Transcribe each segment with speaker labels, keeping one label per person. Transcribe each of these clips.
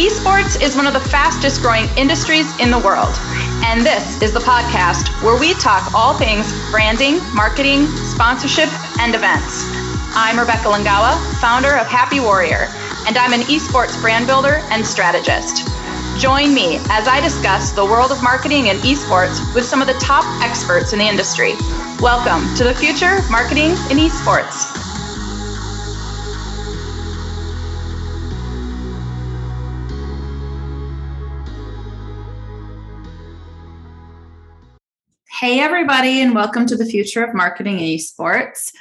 Speaker 1: Esports is one of the fastest growing industries in the world. And this is the podcast where we talk all things branding, marketing, sponsorship, and events. I'm Rebecca Lingawa, founder of Happy Warrior, and I'm an esports brand builder and strategist. Join me as I discuss the world of marketing and esports with some of the top experts in the industry. Welcome to the future marketing in esports. Hey, everybody, and welcome to the future of marketing esports.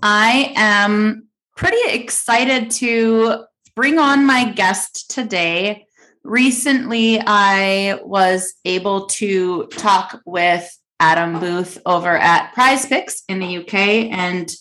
Speaker 1: I am pretty excited to bring on my guest today. Recently, I was able to talk with Adam Booth over at Prize Picks in the UK. And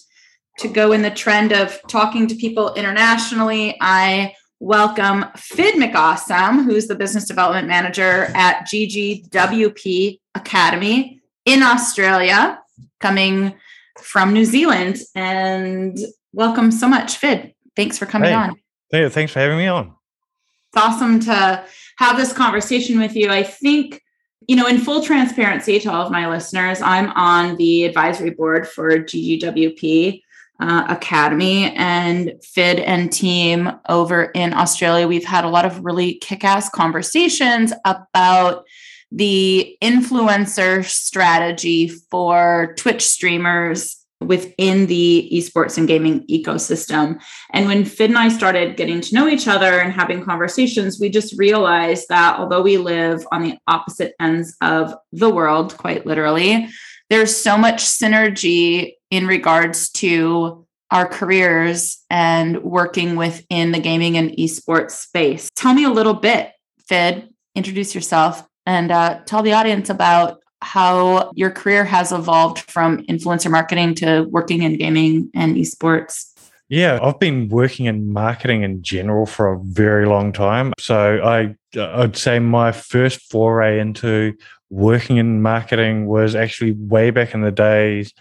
Speaker 1: to go in the trend of talking to people internationally, I welcome Phid McAwesome, who's the business development manager at GGWP Academy in Australia, coming from New Zealand. And welcome so much, Phid. Thanks for coming hey. on.
Speaker 2: Hey, thanks for having me on.
Speaker 1: It's awesome to have this conversation with you. I think, you know, in full transparency to all of my listeners, I'm on the advisory board for GGWP uh, Academy and Phid and team over in Australia. We've had a lot of really kick ass conversations about the influencer strategy for Twitch streamers within the esports and gaming ecosystem. And when Phid and I started getting to know each other and having conversations, we just realized that although we live on the opposite ends of the world, quite literally, there's so much synergy in regards to our careers and working within the gaming and esports space. Tell me a little bit, Phid, introduce yourself and uh, tell the audience about how your career has evolved from influencer marketing to working in gaming and esports.
Speaker 2: Yeah, I've been working in marketing in general for a very long time. So I I'd say my first foray into working in marketing was actually way back in the days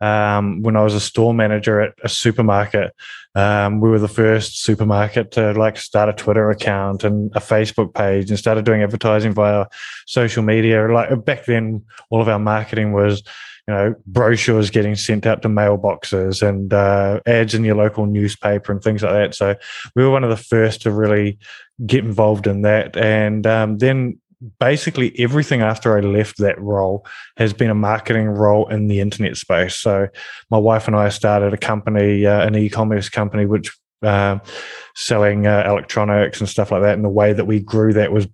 Speaker 2: um, when I was a store manager at a supermarket. Um, we were the first supermarket to like start a Twitter account and a Facebook page and started doing advertising via social media. Like back then, all of our marketing was, you know, brochures getting sent out to mailboxes and uh, ads in your local newspaper and things like that. So we were one of the first to really get involved in that. And um, then basically everything after I left that role has been a marketing role in the internet space. So my wife and I started a company, uh, an e-commerce company, which uh, selling uh, electronics and stuff like that. And the way that we grew that was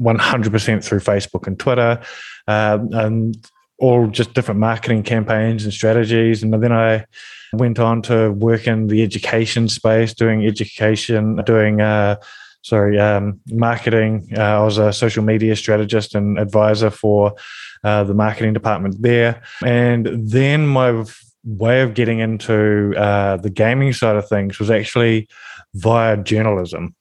Speaker 2: 100% through Facebook and Twitter, um, and all just different marketing campaigns and strategies. And then I went on to work in the education space, doing education, doing uh, sorry, um, marketing. Uh, I was a social media strategist and advisor for uh, the marketing department there. And then my way of getting into uh, the gaming side of things was actually via journalism.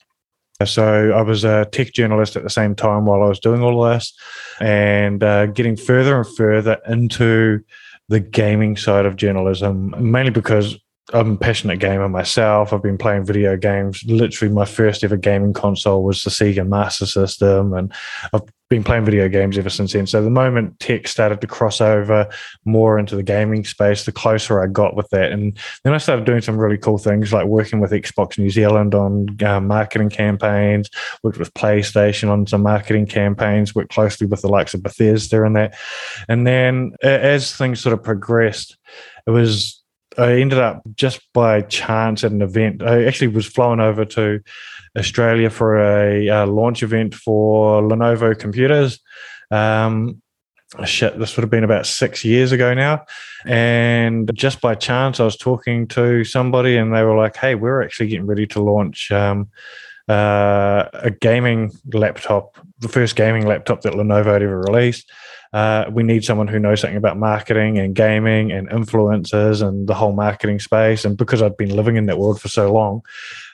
Speaker 2: So I was a tech journalist at the same time while I was doing all this and uh, getting further and further into the gaming side of journalism, mainly because I'm a passionate gamer myself. I've been playing video games. Literally, my first ever gaming console was the Sega Master System, and I've been playing video games ever since then. So the moment tech started to cross over more into the gaming space, the closer I got with that. And then I started doing some really cool things like working with Xbox New Zealand on uh, marketing campaigns, worked with PlayStation on some marketing campaigns, worked closely with the likes of Bethesda and that. And then as things sort of progressed, it was I ended up just by chance at an event. I actually was flown over to Australia for a, a launch event for Lenovo computers. Um, shit, this would have been about six years ago now. And just by chance, I was talking to somebody and they were like, hey, we're actually getting ready to launch um, uh, a gaming laptop, the first gaming laptop that Lenovo had ever released. Uh, we need someone who knows something about marketing and gaming and influencers and the whole marketing space. And because I'd been living in that world for so long,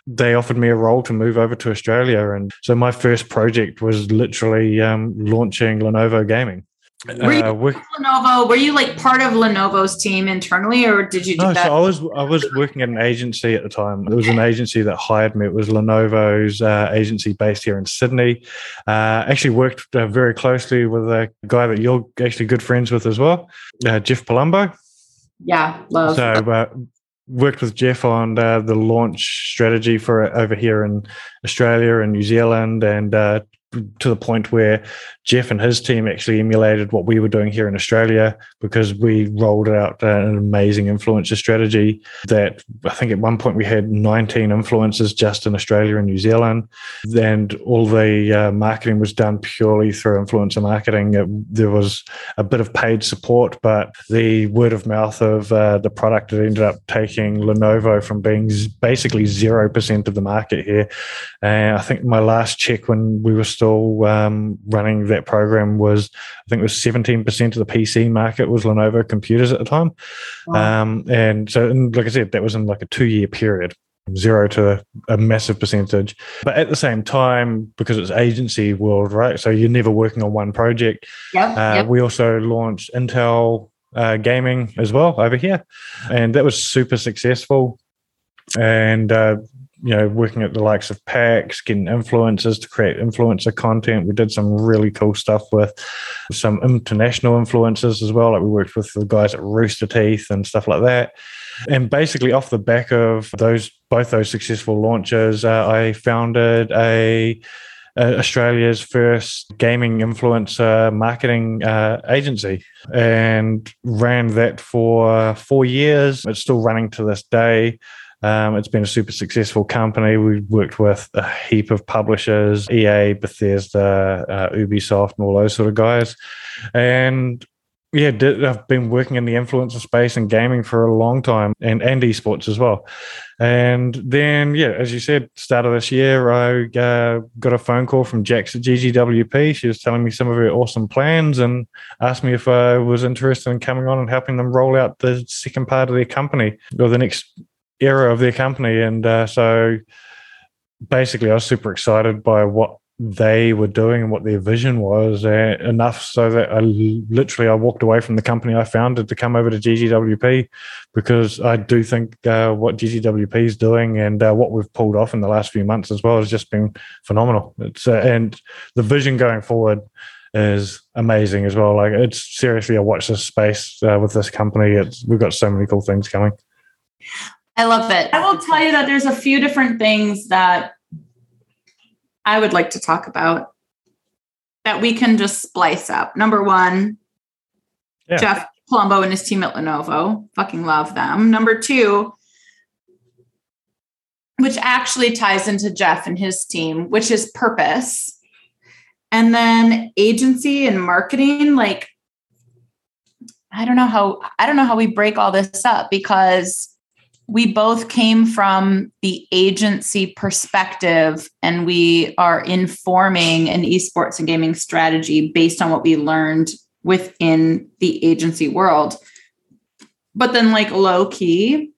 Speaker 2: they offered me a role to move over to Australia. And so my first project was literally um, launching Lenovo Gaming.
Speaker 1: Were you
Speaker 2: Uh, work-
Speaker 1: Lenovo? Were you like part of Lenovo's team internally, or did you do
Speaker 2: No,
Speaker 1: that?
Speaker 2: so I was I was working at an agency at the time. There was an agency that hired me. It was Lenovo's uh, agency based here in Sydney. Uh, actually worked uh, very closely with a guy that you're actually good friends with as well, uh, Jeff Palumbo.
Speaker 1: yeah, love.
Speaker 2: So uh, worked with Jeff on uh, the launch strategy for it over here in Australia and New Zealand, and uh, to the point where Jeff and his team actually emulated what we were doing here in Australia because we rolled out an amazing influencer strategy that I think at one point we had 19 influencers just in Australia and New Zealand. And all the uh, marketing was done purely through influencer marketing. It, there was a bit of paid support, but the word of mouth of uh, the product ended up taking Lenovo from being basically 0% of the market here. And I think my last check when we were still um, running that program was, I think it was 17% of the PC market was Lenovo computers at the time.
Speaker 1: Wow.
Speaker 2: Um, and so, and like I said, that was in like a two year period. Zero to a massive percentage, but at the same time, because it's agency world, right? So you're never working on one project.
Speaker 1: yep,
Speaker 2: Uh,
Speaker 1: yep.
Speaker 2: We also launched Intel uh, Gaming as well over here, and that was super successful. And uh, you know, working at the likes of PAX, getting influencers to create influencer content. We did some really cool stuff with some international influencers as well. Like we worked with the guys at Rooster Teeth and stuff like that. And basically, off the back of those both those successful launches, uh, I founded a Australia's first gaming influencer marketing uh, agency and ran that for four years. It's still running to this day. Um, it's been a super successful company. We've worked with a heap of publishers, EA, Bethesda, uh, Ubisoft, and all those sort of guys. And yeah, I've been working in the influencer space and gaming for a long time, and and esports as well. And then, yeah, as you said, start of this year, I uh, got a phone call from Jax at GGWP. She was telling me some of her awesome plans and asked me if I was interested in coming on and helping them roll out the second part of their company or the next era of their company. And uh, so, basically, I was super excited by what they were doing and what their vision was uh, enough so that I literally I walked away from the company I founded to come over to GGWP because I do think uh, what GGWP is doing and uh, what we've pulled off in the last few months as well has just been phenomenal. It's uh, and the vision going forward is amazing as well. Like it's seriously I watch this space uh, with this company. It's we've got so many cool things coming.
Speaker 1: I love it. I will tell you that there's a few different things that I would like to talk about that we can just splice up. Number one,
Speaker 2: Yeah.
Speaker 1: Jeff Palumbo and his team at Lenovo. Fucking love them. Number two, which actually ties into Jeff and his team, which is purpose. And then agency and marketing, like I don't know how I don't know how we break all this up because we both came from the agency perspective and we are informing an esports and gaming strategy based on what we learned within the agency world. But then, like low key,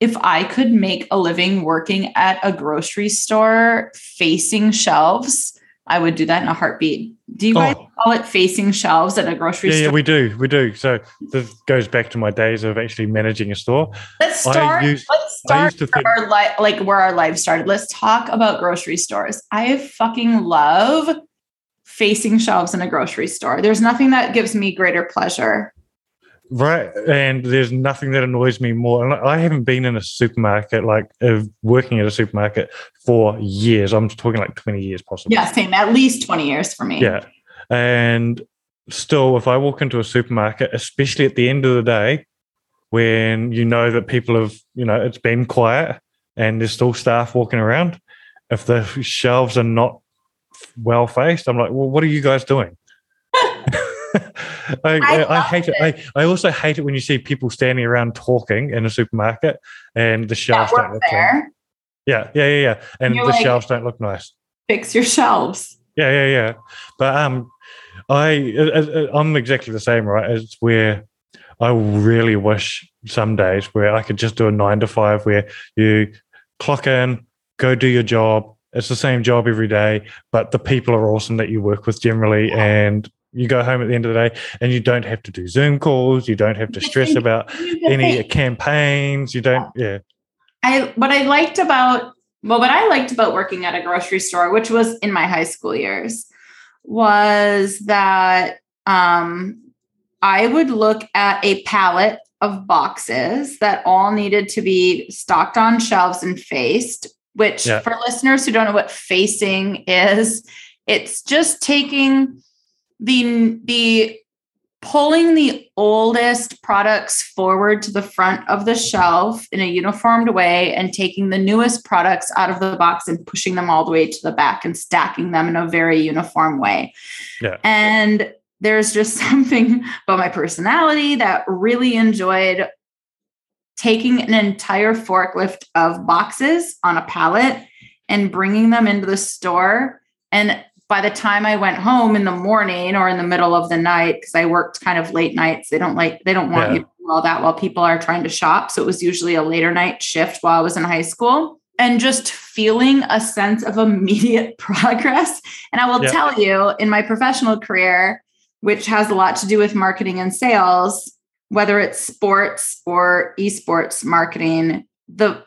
Speaker 1: if I could make a living working at a grocery store facing shelves, I would do that in a heartbeat. Do you guys
Speaker 2: Oh.
Speaker 1: call it facing shelves at a grocery
Speaker 2: Yeah, yeah,
Speaker 1: store?
Speaker 2: we do, we do. So this goes back to my days of actually managing a store.
Speaker 1: Let's start.
Speaker 2: used-
Speaker 1: let's start
Speaker 2: think-
Speaker 1: our li- like where our life started. Let's talk about grocery stores. I fucking love facing shelves in a grocery store. There's nothing that gives me greater pleasure.
Speaker 2: Right. And there's nothing that annoys me more. And I haven't been in a supermarket, like uh, working at a supermarket for years. I'm talking like 20 years possibly.
Speaker 1: Yeah, same. At least 20 years for me.
Speaker 2: Yeah. And still, if I walk into a supermarket, especially at the end of the day, when you know that people have, you know, it's been quiet and there's still staff walking around, if the shelves are not well faced, I'm like, well, what are you guys doing? I, I, I hate it. I, I also hate it when you see people standing around talking in a supermarket and the shelves don't look
Speaker 1: there.
Speaker 2: Yeah, yeah, yeah, yeah. And
Speaker 1: You're
Speaker 2: the
Speaker 1: like-
Speaker 2: shelves don't look nice.
Speaker 1: Fix your shelves.
Speaker 2: Yeah, yeah, yeah. But um, I I'm exactly the same, right? It's where I really wish some days where I could just do a nine to five, where you clock in, go do your job. It's the same job every day, but the people are awesome that you work with generally, and You go home at the end of the day and you don't have to do Zoom calls. You don't have to stress about any campaigns. You don't, yeah.
Speaker 1: I what I liked about well, what I liked about working at a grocery store, which was in my high school years, was that um, I would look at a pallet of boxes that all needed to be stocked on shelves and faced, which yeah. for listeners who don't know what facing is, it's just taking the the pulling the oldest products forward to the front of the shelf in a uniformed way and taking the newest products out of the box and pushing them all the way to the back and stacking them in a very uniform way. Yeah. And there's just something about my personality that really enjoyed taking an entire forklift of boxes on a pallet and bringing them into the store and by the time I went home in the morning or in the middle of the night, because I worked kind of late nights, they don't like, they don't want yeah. you to do all that while people are trying to shop. So it was usually a later night shift while I was in high school and just feeling a sense of immediate progress. And I will yeah. tell you, in my professional career, which has a lot to do with marketing and sales, whether it's sports or esports marketing, the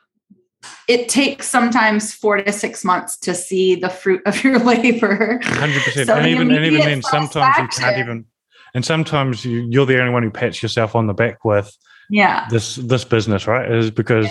Speaker 1: it takes sometimes four to six months to see the fruit of your labor.
Speaker 2: Hundred so percent, and even and even then, sometimes you can't even. And sometimes you, you're the only one who pats yourself on the back with
Speaker 1: yeah
Speaker 2: this this business right is because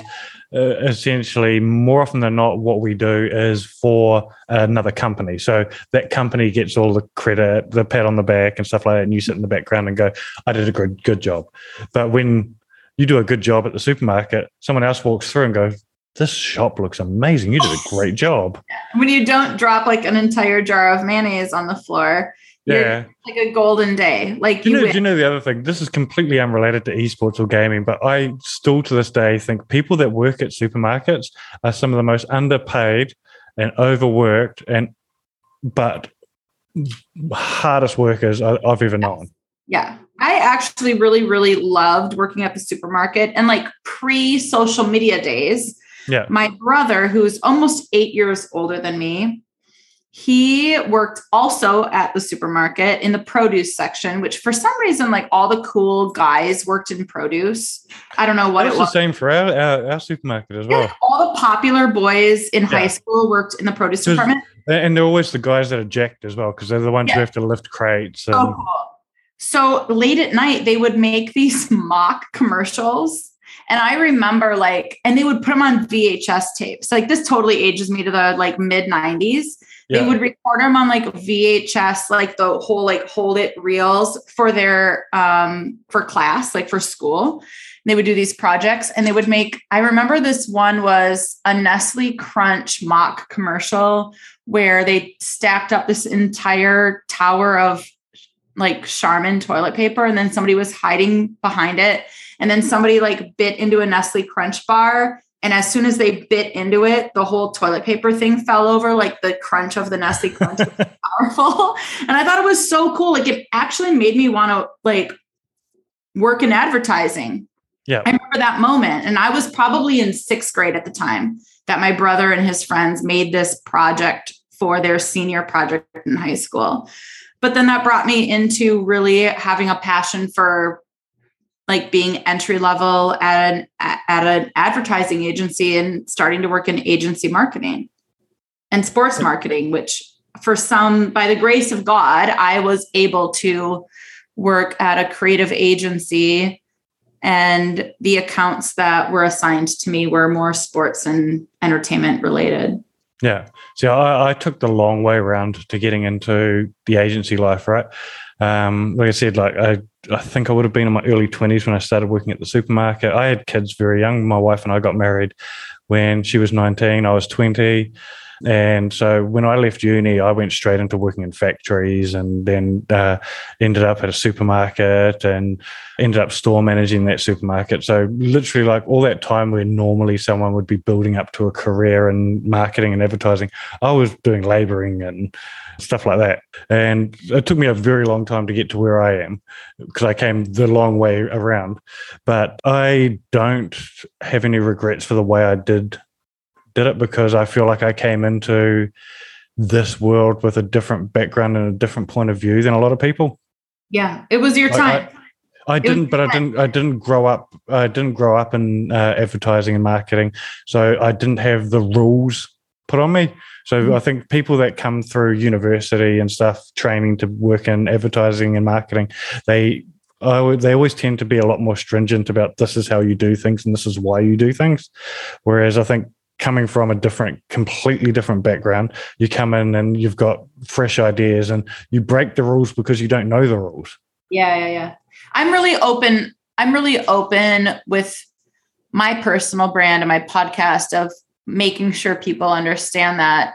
Speaker 2: yeah. uh, essentially more often than not what we do is for another company so that company gets all the credit the pat on the back and stuff like that and you sit in the background and go i did a good good job but when you do a good job at the supermarket someone else walks through and goes this shop looks amazing. You did a oh, great job.
Speaker 1: When you don't drop like an entire jar of mayonnaise on the floor, yeah, like a golden day. Like
Speaker 2: do you, you know, do you know the other thing? This is completely unrelated to esports or gaming, but I still to this day think people that work at supermarkets are some of the most underpaid and overworked and but hardest workers I've ever known.
Speaker 1: Yeah. I actually really, really loved working at the supermarket and like pre social media days
Speaker 2: yeah.
Speaker 1: My brother, who's almost eight years older than me, he worked also at the supermarket in the produce section, which for some reason, like all the cool guys worked in produce. I don't know what
Speaker 2: That's
Speaker 1: it was.
Speaker 2: the same for our, our, our supermarket as well. Yeah,
Speaker 1: all the popular boys in yeah. high school worked in the produce department.
Speaker 2: And they're always the guys that eject as well, because they're the ones yeah. who have to lift crates. And... Oh,
Speaker 1: cool. So late at night, they would make these mock commercials and I remember like, and they would put them on VHS tapes. Like this totally ages me to the like mid 90s. Yeah. They would record them on like VHS, like the whole like hold it reels for their um for class, like for school. And they would do these projects and they would make, I remember this one was a Nestle Crunch mock commercial where they stacked up this entire tower of like Charmin toilet paper and then somebody was hiding behind it and then somebody like bit into a Nestle Crunch bar. And as soon as they bit into it, the whole toilet paper thing fell over, like the crunch of the Nestle Crunch was powerful. And I thought it was so cool. Like it actually made me want to like work in advertising.
Speaker 2: Yeah.
Speaker 1: I remember that moment. And I was probably in sixth grade at the time that my brother and his friends made this project for their senior project in high school. But then that brought me into really having a passion for like being entry level at an at an advertising agency and starting to work in agency marketing and sports marketing which for some by the grace of god i was able to work at a creative agency and the accounts that were assigned to me were more sports and entertainment related.
Speaker 2: Yeah. So I, I took the long way around to getting into the agency life right? Um, like I said, like I, I think I would have been in my early twenties when I started working at the supermarket. I had kids very young. My wife and I got married when she was nineteen. I was twenty. And so when I left uni, I went straight into working in factories and then uh, ended up at a supermarket and ended up store managing that supermarket. So literally, like all that time where normally someone would be building up to a career in marketing and advertising, I was doing laboring and stuff like that. And it took me a very long time to get to where I am because I came the long way around. But I don't have any regrets for the way I did did it because I feel like I came into this world with a different background and a different point of view than a lot of people.
Speaker 1: Yeah, it was your time.
Speaker 2: I, I, I didn't, but I didn't. I didn't grow up. I didn't grow up in uh, advertising and marketing, so I didn't have the rules put on me. So mm-hmm. I think people that come through university and stuff, training to work in advertising and marketing, they uh, they always tend to be a lot more stringent about this is how you do things and this is why you do things. Whereas I think coming from a different, completely different background, you come in and you've got fresh ideas and you break the rules because you don't know the rules.
Speaker 1: Yeah, yeah, yeah. I'm really open. I'm really open with my personal brand and my podcast of making sure people understand that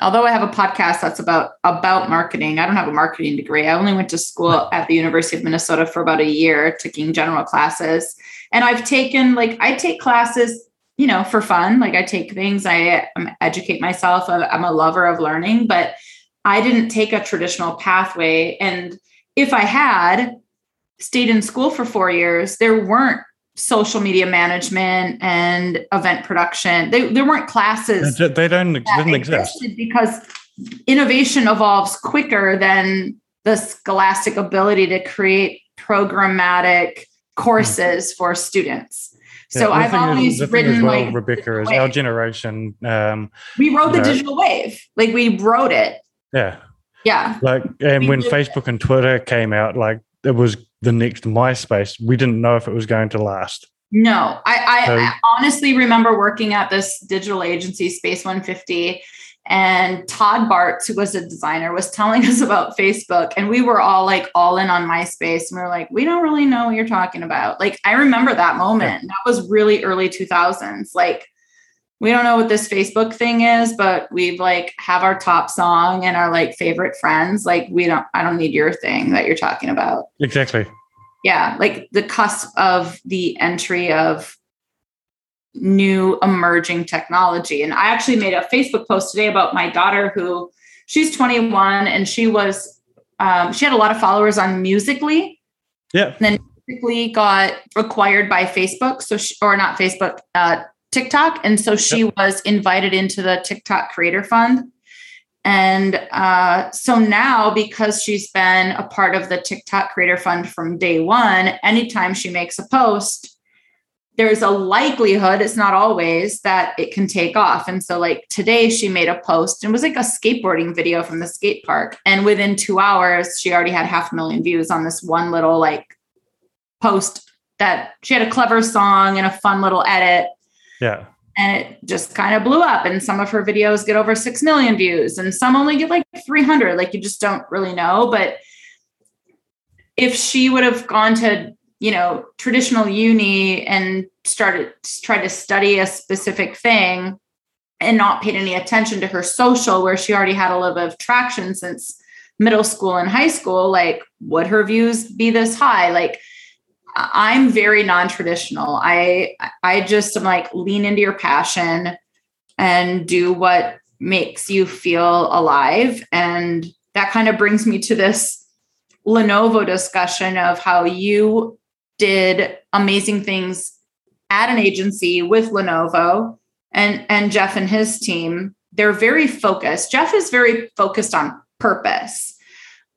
Speaker 1: although I have a podcast that's about about marketing, I don't have a marketing degree. I only went to school at the University of Minnesota for about a year, taking general classes. And I've taken like I take classes, you know, for fun. Like I take things, I um, educate myself. I'm a lover of learning, but I didn't take a traditional pathway. And if I had stayed in school for four years, there weren't social media management and event production. They, there weren't classes.
Speaker 2: They don't didn't exist
Speaker 1: because innovation evolves quicker than the scholastic ability to create programmatic courses mm. for students. So yeah, I've always is, written well, like
Speaker 2: Rebecca is our generation. Um,
Speaker 1: we wrote the know, digital wave, like we wrote it.
Speaker 2: Yeah,
Speaker 1: yeah.
Speaker 2: Like and we when Facebook it. and Twitter came out, like it was the next MySpace. We didn't know if it was going to last.
Speaker 1: No, I, I, so, I honestly remember working at this digital agency, Space 150, and Todd Bartz, who was a designer, was telling us about Facebook, and we were all like all in on MySpace, and we are like, we don't really know what you're talking about. Like, I remember that moment. Yeah. That was really early 2000s. Like, we don't know what this Facebook thing is, but we've like have our top song and our like favorite friends. Like we don't, I don't need your thing that you're talking about.
Speaker 2: Exactly.
Speaker 1: Yeah. Like the cusp of the entry of new emerging technology. And I actually made a Facebook post today about my daughter who she's 21 and she was, um, she had a lot of followers on Musical.ly.
Speaker 2: Yeah.
Speaker 1: And then Musical.ly got acquired by Facebook. So, she, or not Facebook, uh, TikTok. And so she yep. was invited into the TikTok Creator Fund. And uh, so now, because she's been a part of the TikTok Creator Fund from day one, anytime she makes a post, there's a likelihood, it's not always, that it can take off. And so, like today, she made a post and was like a skateboarding video from the skate park. And within two hours, she already had half a million views on this one little like post that she had a clever song and a fun little edit
Speaker 2: yeah.
Speaker 1: And it just kind of blew up. And some of her videos get over 6 million views, and some only get like 300. Like you just don't really know. But if she would have gone to, you know, traditional uni and started try to study a specific thing and not paid any attention to her social, where she already had a little bit of traction since middle school and high school, like would her views be this high? Like I'm very non-traditional. I I just am like lean into your passion and do what makes you feel alive. And that kind of brings me to this Lenovo discussion of how you did amazing things at an agency with Lenovo and and Jeff and his team. They're very focused. Jeff is very focused on purpose.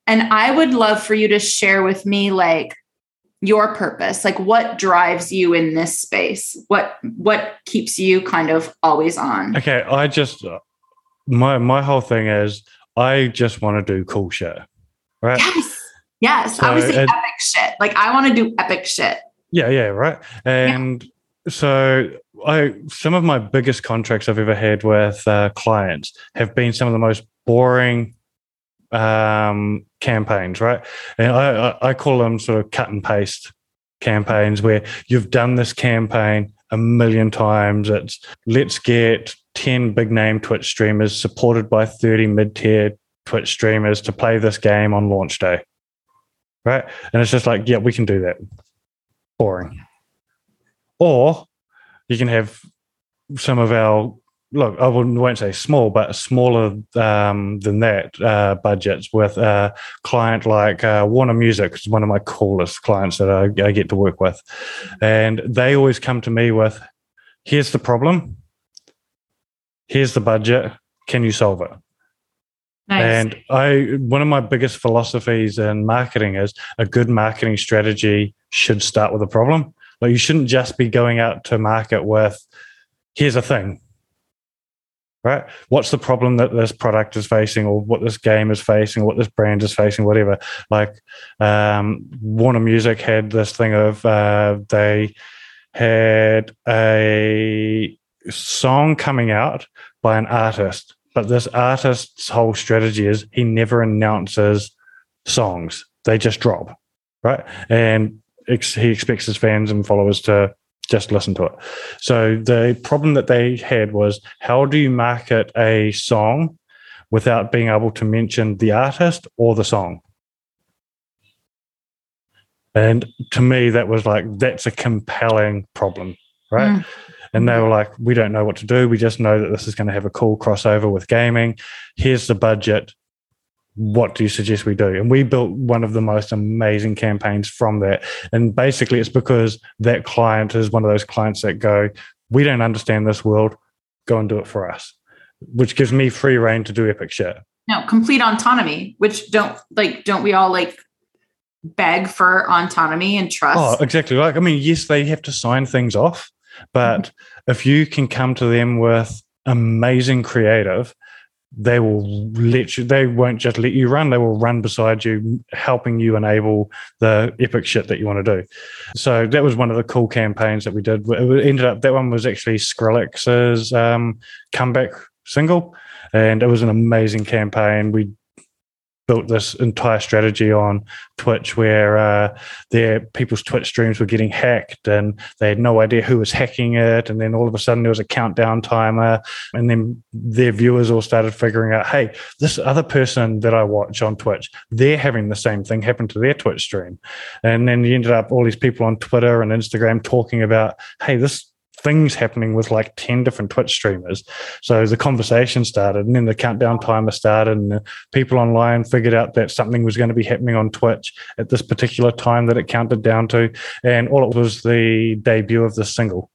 Speaker 1: And I would love for you to share with me like your purpose? Like what drives you in this space? What what keeps you kind of always on?
Speaker 2: Okay i just my my whole thing is i just want to do cool shit right?
Speaker 1: Yes yes so i was saying epic shit. Like i want to do epic shit.
Speaker 2: Yeah yeah right? And yeah. so i some of my biggest contracts i've ever had with uh, clients have been some of the most boring um, campaigns, right? And I, I call them sort of cut and paste campaigns where you've done this campaign a million times. It's let's get 10 big name Twitch streamers supported by 30 mid tier Twitch streamers to play this game on launch day. Right. And it's just like, yeah, we can do that. Boring. Or you can have some of our look, I won't say small, but smaller um, than that uh, budgets with a client like uh, Warner Music, which is one of my coolest clients that I, I, get to work with. And they always come to me with, here's the problem, here's the budget, can you solve it? Nice. And I one of my biggest philosophies in marketing is a good marketing strategy should start with a problem. Like you shouldn't just be going out to market with here's a thing. Right? What's the problem that this product is facing or what this game is facing, or what this brand is facing, whatever. Like um, Warner Music had this thing of uh, they had a song coming out by an artist but this artist's whole strategy is he never announces songs; they just drop, right? And ex- he expects his fans and followers to just listen to it. So the problem that they had was how do you market a song without being able to mention the artist or the song? And to me, that was like, that's a compelling problem, right? Mm. And they were like, we don't know what to do. We just know that this is going to have a cool crossover with gaming. Here's the budget. What do you suggest we do? And we built one of the most amazing campaigns from that. And basically, it's because that client is one of those clients that go, we don't understand this world. Go and do it for us, which gives me free reign to do epic shit.
Speaker 1: No, complete autonomy, which don't like, don't we all like beg for autonomy and trust?
Speaker 2: Oh, exactly. Like, I mean, yes, they have to sign things off, but mm-hmm. if you can come to them with amazing creative, they will you, they won't just let you run, they will run beside you, helping you enable the epic shit that you want to do. So that was one of the cool campaigns that we did. It ended up, that one was actually Skrillex's um, comeback single. And it was an amazing campaign. We built this entire strategy on Twitch where uh, their people's Twitch streams were getting hacked and they had no idea who was hacking it. And then all of a sudden there was a countdown timer, and then their viewers all started figuring out, hey, this other person that I watch on Twitch, they're having the same thing happen to their Twitch stream. And then you ended up all these people on Twitter and Instagram talking about, hey, this things happening with like 10 different Twitch streamers. So the conversation started and then the countdown timer started and people online figured out that something was going to be happening on Twitch at this particular time that it counted down to. And all it was the debut of the single.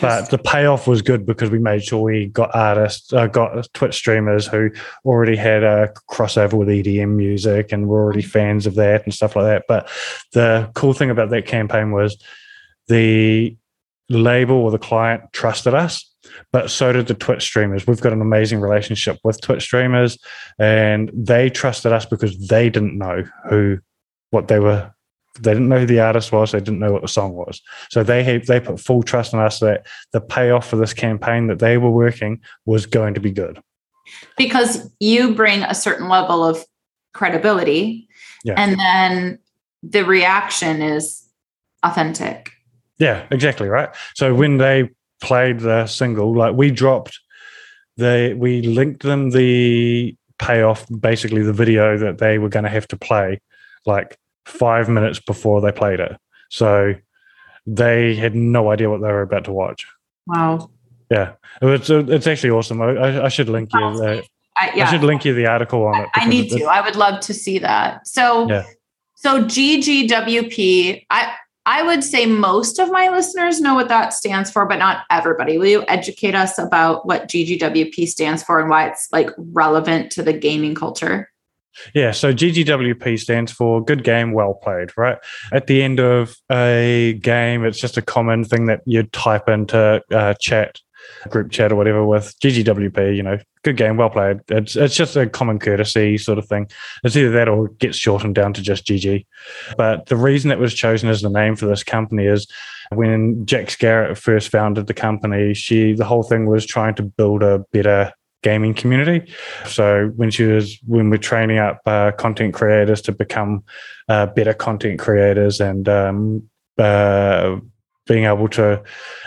Speaker 2: But the payoff was good because we made sure we got artists, uh, got Twitch streamers who already had a crossover with EDM music and were already fans of that and stuff like that. But the cool thing about that campaign was the label or the client trusted us, but so did the Twitch streamers. We've got an amazing relationship with Twitch streamers, and they trusted us because they didn't know who, what they were. They didn't know who the artist was. They didn't know what the song was. So they had, they put full trust in us that the payoff for this campaign that they were working was going to be good.
Speaker 1: Because you bring a certain level of credibility, yeah. and then the reaction is authentic
Speaker 2: yeah, exactly right. So when they played the single, like we dropped the we linked them the payoff, basically the video that they were going to have to play, like five minutes before they played it. So they had no idea what they were about to watch.
Speaker 1: Wow.
Speaker 2: Yeah, it's uh, it's actually awesome. I, I should link you. The, I, yeah. I should link you the article on it.
Speaker 1: I need to. I would love to see that. So, yeah. so GGWP. I I would say most of my listeners know what that stands for, but not everybody. Will you educate us about what GGWP stands for and why it's like relevant to the gaming culture?
Speaker 2: Yeah, so GGWP stands for good game, well played, right? At the end of a game, it's just a common thing that you type into uh, chat group chat or whatever with GGWP, you know, good game, well played. It's it's just a common courtesy sort of thing. It's either that or it gets shortened down to just GG. But the reason it was chosen as the name for this company is when Jax Garrett first founded the company, she the whole thing was trying to build a better gaming community. So when she was when we're training up uh, content creators to become uh, better content creators and um, uh, being able to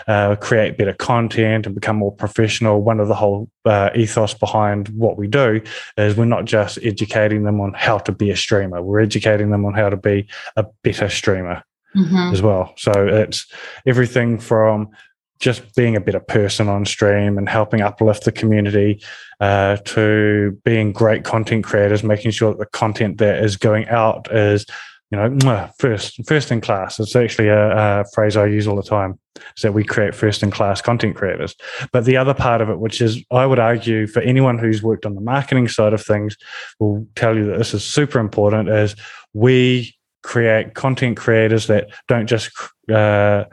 Speaker 2: uh, create better content and become more professional. One of the whole uh, ethos behind what we do is we're not just educating them on how to be a streamer, we're educating them on how to be a better streamer mm-hmm. as well. So it's everything from just being a better person on stream and helping uplift the community uh, to being great content creators, making sure that the content that is going out is you know, first first in class. It's actually a, a, phrase I use all the time. Is that we create first in class content creators. But the other part of it, which is I would argue for anyone who's worked on the marketing side of things, will tell you that this is super important. Is we create content creators that don't just uh,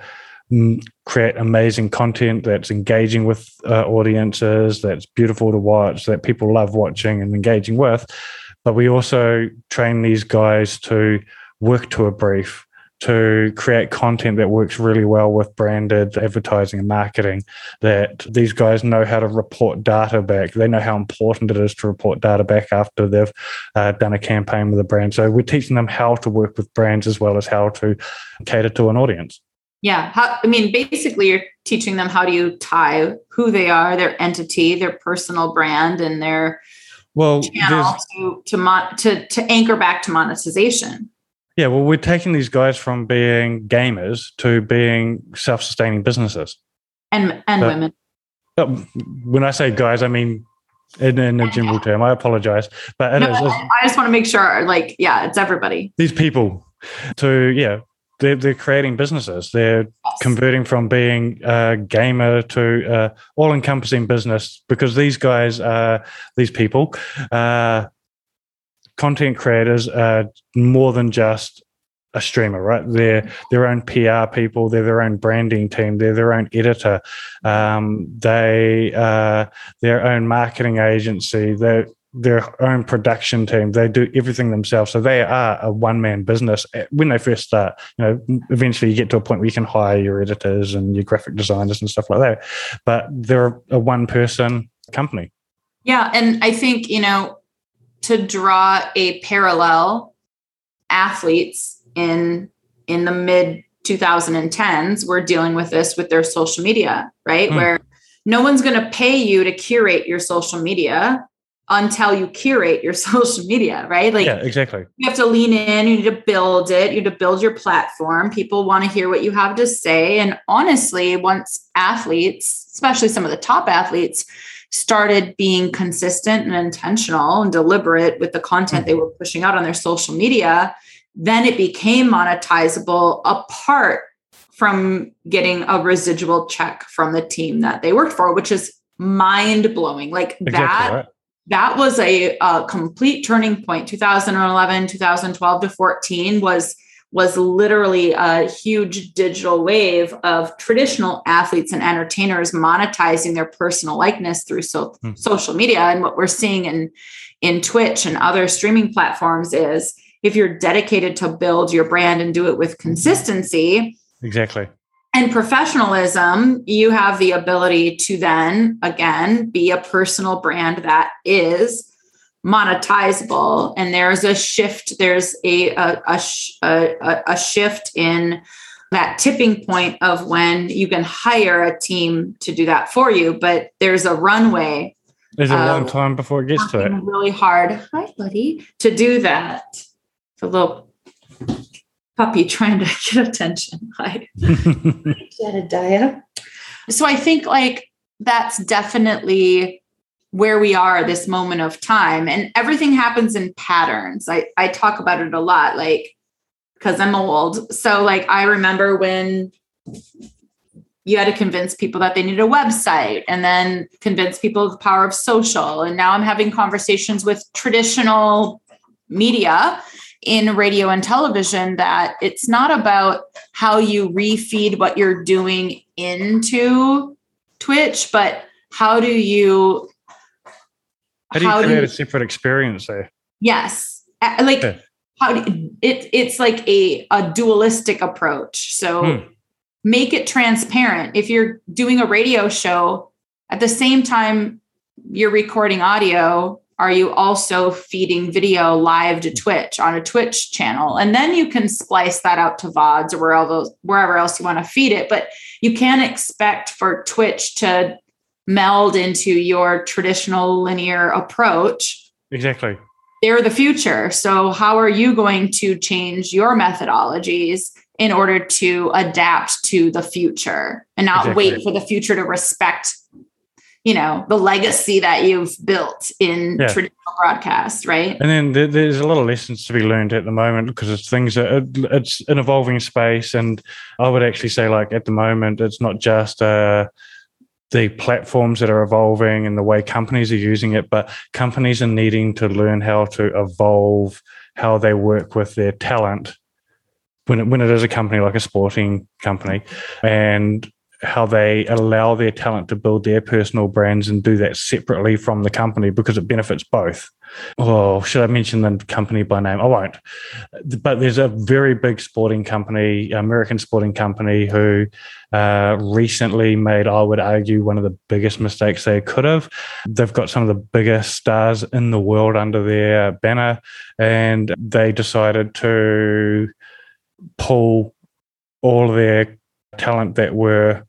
Speaker 2: create amazing content that's engaging with uh, audiences, that's beautiful to watch, that people love watching and engaging with. But we also train these guys to work to a brief, to create content that works really well with branded advertising and marketing. That these guys know how to report data back. They know how important it is to report data back after they've uh, done a campaign with a brand. So we're teaching them how to work with brands as well as how to cater to an audience.
Speaker 1: Yeah. How, I mean, basically, you're teaching them how do you tie who they are, their entity, their personal brand, and their
Speaker 2: well
Speaker 1: channel to to, mon- to to anchor back to monetization.
Speaker 2: Yeah, well, we're taking these guys from being gamers to being self-sustaining businesses,
Speaker 1: and and women.
Speaker 2: When I say guys, I mean in, in a general term. I apologize, but no,
Speaker 1: is, I just want to make sure, like, yeah, it's everybody.
Speaker 2: These people to yeah they're, they're creating businesses. They're yes. converting from being a gamer to uh, all encompassing business because these guys, are, these people, uh, content creators are more than just a streamer, right? They're their own PR people. They're their own branding team. They're their own editor. Um, they uh, their own marketing agency. They're their own production team. They do everything themselves. So they are a one man business when they first start. You know, eventually you get to a point where you can hire your editors and your graphic designers and stuff like that. But they're a one person company.
Speaker 1: Yeah. And I think, you know, to draw a parallel, athletes in in the mid 2010s were dealing with this with their social media, right? Mm. Where no one's going to pay you to curate your social media until you curate your social media, right?
Speaker 2: Like, yeah, exactly.
Speaker 1: You have to lean in, you need to build it, you need to build your platform. People want to hear what you have to say. And honestly, once athletes, especially some of the top athletes, started being consistent and intentional and deliberate with the content mm-hmm. they were pushing out on their social media, then it became monetizable apart from getting a residual check from the team that they worked for, which is mind blowing. Like exactly that. Right that was a, a complete turning point 2011 2012 to 14 was was literally a huge digital wave of traditional athletes and entertainers monetizing their personal likeness through so, hmm. social media and what we're seeing in in Twitch and other streaming platforms is if you're dedicated to build your brand and do it with consistency
Speaker 2: exactly
Speaker 1: and professionalism, you have the ability to then again be a personal brand that is monetizable. And there's a shift, there's a, a, a, a, a shift in that tipping point of when you can hire a team to do that for you, but there's a runway.
Speaker 2: There's a long time before it gets to it.
Speaker 1: Really hard, hi buddy, to do that. It's a little puppy trying to get attention. Like Jedediah. So I think like that's definitely where we are this moment of time. And everything happens in patterns. I, I talk about it a lot, like because I'm old. So like I remember when you had to convince people that they need a website and then convince people of the power of social. And now I'm having conversations with traditional media in radio and television that it's not about how you refeed what you're doing into Twitch, but how do you
Speaker 2: how do you how create do you, a separate experience there?
Speaker 1: Yes. Like yeah. how do it it's like a, a dualistic approach. So hmm. make it transparent. If you're doing a radio show at the same time you're recording audio, are you also feeding video live to Twitch on a Twitch channel? And then you can splice that out to VODs or wherever, wherever else you want to feed it. But you can't expect for Twitch to meld into your traditional linear approach.
Speaker 2: Exactly.
Speaker 1: They're the future. So, how are you going to change your methodologies in order to adapt to the future and not exactly. wait for the future to respect you know the legacy that you've built in yeah. traditional broadcast right
Speaker 2: and then there's a lot of lessons to be learned at the moment because it's things that it's an evolving space and i would actually say like at the moment it's not just uh the platforms that are evolving and the way companies are using it, but companies are needing to learn how to evolve how they work with their talent when it, when it is a company like a sporting company. And how they allow their talent to build their personal brands and do that separately from the company because it benefits both. Oh, should I mention the company by name? I won't. But there's a very big sporting company, American sporting company, who uh, recently made, I would argue, one of the biggest mistakes they could have. They've got some of the biggest stars in the world under their banner, and they decided to pull all their talent that were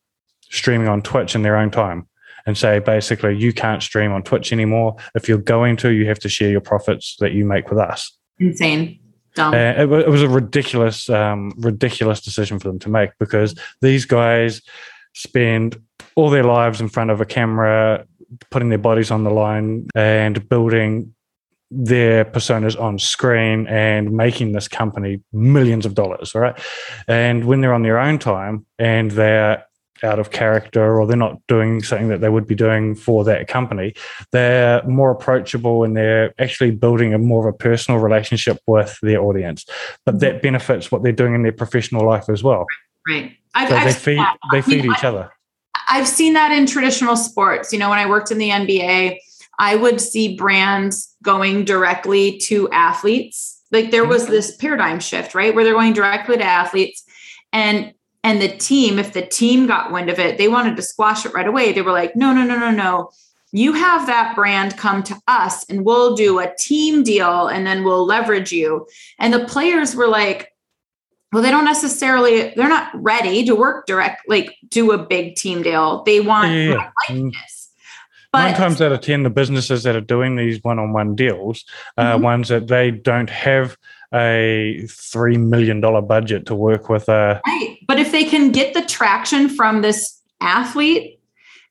Speaker 2: streaming on Twitch in their own time and say basically you can't stream on Twitch anymore. If you're going to, you have to share your profits that you make with us.
Speaker 1: Insane.
Speaker 2: Dumb. Uh, it, it, was a ridiculous, um, ridiculous decision for them to make because these guys spend all their lives in front of a camera, putting their bodies on the line and building their personas on screen and making this company millions of dollars, right? And when they're on their own time and they're out of character or they're not doing something that they would be doing for that company, they're more approachable and they're actually building a more of a personal relationship with their audience. But that benefits what they're doing in their professional life as well.
Speaker 1: Right.
Speaker 2: I've, so I've they feed that. they feed each other.
Speaker 1: I've seen that in traditional sports. You know, when I worked in the NBA, I would see brands going directly to athletes. Like there was mm-hmm. this paradigm shift, right? Where they're going directly to athletes. And and the team, if the team got wind of it, they wanted to squash it right away. They were like, no, no, no, no, no. You have that brand come to us and we'll do a team deal and then we'll leverage you. And the players were like, well, they don't necessarily, they're not ready to work direct, like do a big team deal. They want yeah, yeah.
Speaker 2: But, Nine times out of 10, the businesses that are doing these one on one deals are mm-hmm. ones that they don't have a $3 million budget to work with a.
Speaker 1: Right. But if they can get the traction from this athlete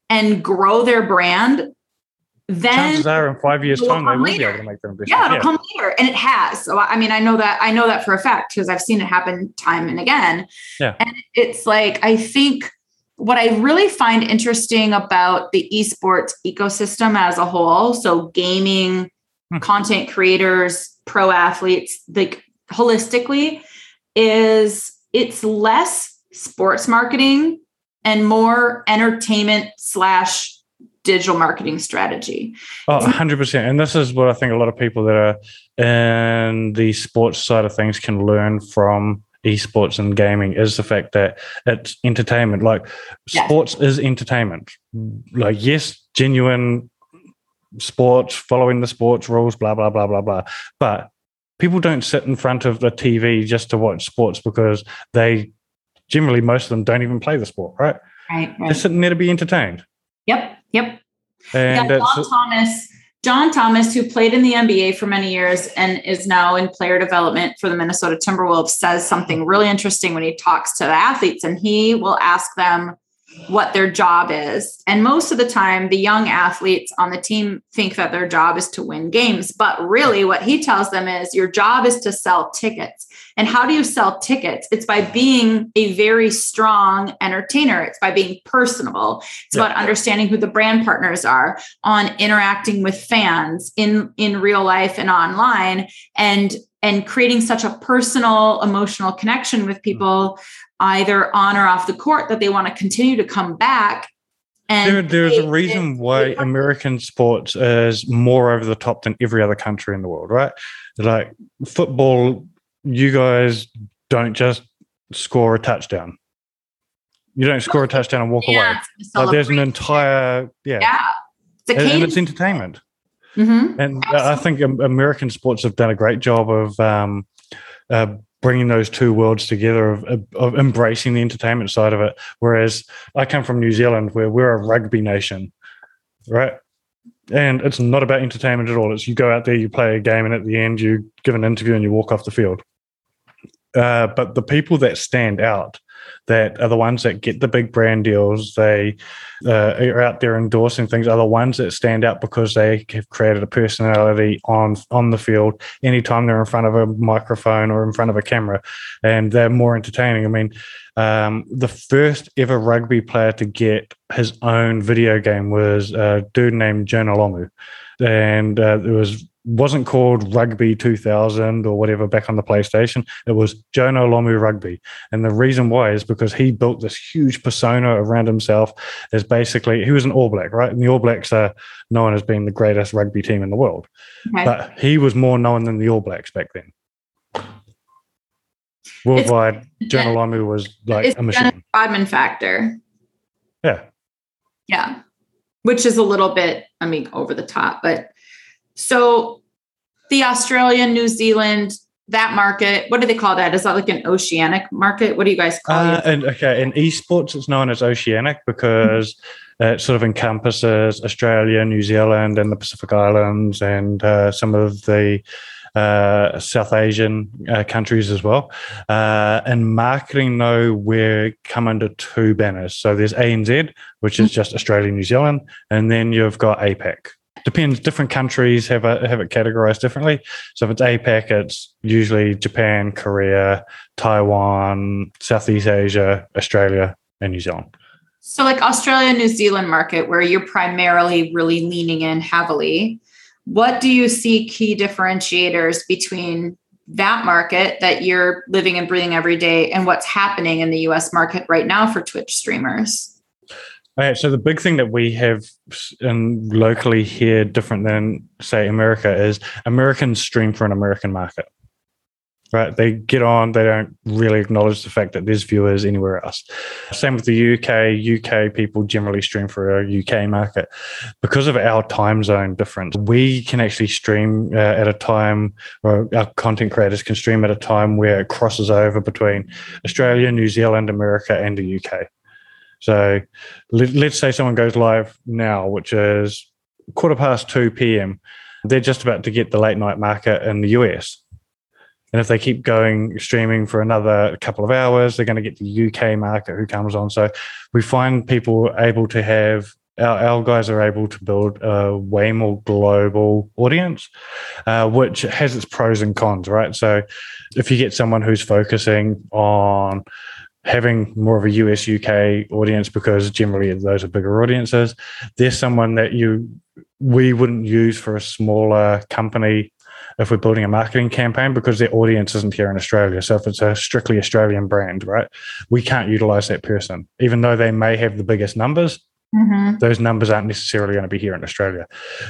Speaker 1: and grow their brand, then
Speaker 2: chances are in five years' time they will later. be able to make them.
Speaker 1: Yeah, it'll yeah. come later, and it has. So I mean, I know that I know that for a fact because I've seen it happen time and again.
Speaker 2: Yeah,
Speaker 1: and it's like I think what I really find interesting about the esports ecosystem as a whole, so gaming, hmm. content creators, pro athletes, like holistically, is it's less sports marketing and more entertainment slash digital marketing strategy.
Speaker 2: Oh, 100%. And this is what I think a lot of people that are in the sports side of things can learn from esports and gaming is the fact that it's entertainment. Like yes. sports is entertainment. Like, yes, genuine sports, following the sports rules, blah, blah, blah, blah, blah. But people don't sit in front of the TV just to watch sports because they generally, most of them don't even play the sport, right?
Speaker 1: Right. right.
Speaker 2: They're sitting there to be entertained.
Speaker 1: Yep. Yep. And yeah, John Thomas, John Thomas, who played in the NBA for many years and is now in player development for the Minnesota Timberwolves, says something really interesting when he talks to the athletes, and he will ask them what their job is. And most of the time, the young athletes on the team think that their job is to win games. But really, what he tells them is your job is to sell tickets. And how do you sell tickets? It's by being a very strong entertainer, it's by being personable. It's yeah. about understanding who the brand partners are, on interacting with fans in, in real life and online. And and creating such a personal emotional connection with hmm. people either on or off the court that they want to continue to come back. And
Speaker 2: there, there's a reason why American sports is more over the top than every other country in the world, right? Like football, you guys don't just score a touchdown. You don't score a touchdown and walk yeah, away. Like there's an entire yeah,
Speaker 1: yeah.
Speaker 2: It's and, and, it's entertainment. Mm-hmm. And Absolutely. I think American sports have done a great job of um, uh, bringing those two worlds together of, of, embracing the entertainment side of it. Whereas I come from New Zealand, where we're a rugby nation, right? And it's not about entertainment at all. It's you go out there, you play a game, and at the end, you give an interview and you walk off the field. Uh, but the people that stand out that are the ones that get the big brand deals. They uh, are out there endorsing things. Are the ones that stand out because they have created a personality on on the field. Anytime they're in front of a microphone or in front of a camera, and they're more entertaining. I mean, um, the first ever rugby player to get his own video game was a dude named Jonah Lomu, and uh, it was wasn't called Rugby 2000 or whatever back on the PlayStation. It was Jonah Lomu Rugby. And the reason why is because he built this huge persona around himself as basically, he was an All Black, right? And the All Blacks are known as being the greatest rugby team in the world. Okay. But he was more known than the All Blacks back then. Worldwide, it's, Jonah Lomu was like
Speaker 1: it's
Speaker 2: a machine.
Speaker 1: Rodman factor.
Speaker 2: Yeah.
Speaker 1: Yeah. Which is a little bit, I mean, over the top, but so the Australian, New Zealand, that market, what do they call that? Is that like an oceanic market? What do you guys call uh,
Speaker 2: it? And okay, in esports, it's known as oceanic because mm-hmm. it sort of encompasses Australia, New Zealand, and the Pacific Islands, and uh, some of the uh, South Asian uh, countries as well. Uh, and marketing, though, we come under two banners. So there's ANZ, which is mm-hmm. just Australia, New Zealand, and then you've got APAC, depends. Different countries have a, have it categorized differently. So if it's APAC, it's usually Japan, Korea, Taiwan, Southeast Asia, Australia, and New Zealand.
Speaker 1: So like Australia, New Zealand market, where you're primarily really leaning in heavily. What do you see key differentiators between that market that you're living and breathing every day and what's happening in the US market right now for Twitch streamers?
Speaker 2: Okay, so the big thing that we have in locally here, different than say America, is Americans stream for an American market. Right? They get on, they don't really acknowledge the fact that there's viewers anywhere else. Same with the UK. UK people generally stream for a UK market. Because of our time zone difference, we can actually stream uh, at a time, or our content creators can stream at a time where it crosses over between Australia, New Zealand, America, and the UK. So let, us say someone goes live now, which is quarter past 2 p.m. They're just about to get the late night market in the US. And if they keep going streaming for another couple of hours, they're going to get the UK market who comes on. So we find people able to have our, our guys are able to build a way more global audience, uh, which has its pros and cons, right? So if you get someone who's focusing on having more of a US UK audience because generally those are bigger audiences. There's someone that you we wouldn't use for a smaller company if we're building a marketing campaign because their audience isn't here in Australia. So if it's a strictly Australian brand, right, we can't utilize that person, even though they may have the biggest numbers. Mm-hmm. Those numbers aren't necessarily going to be here in Australia.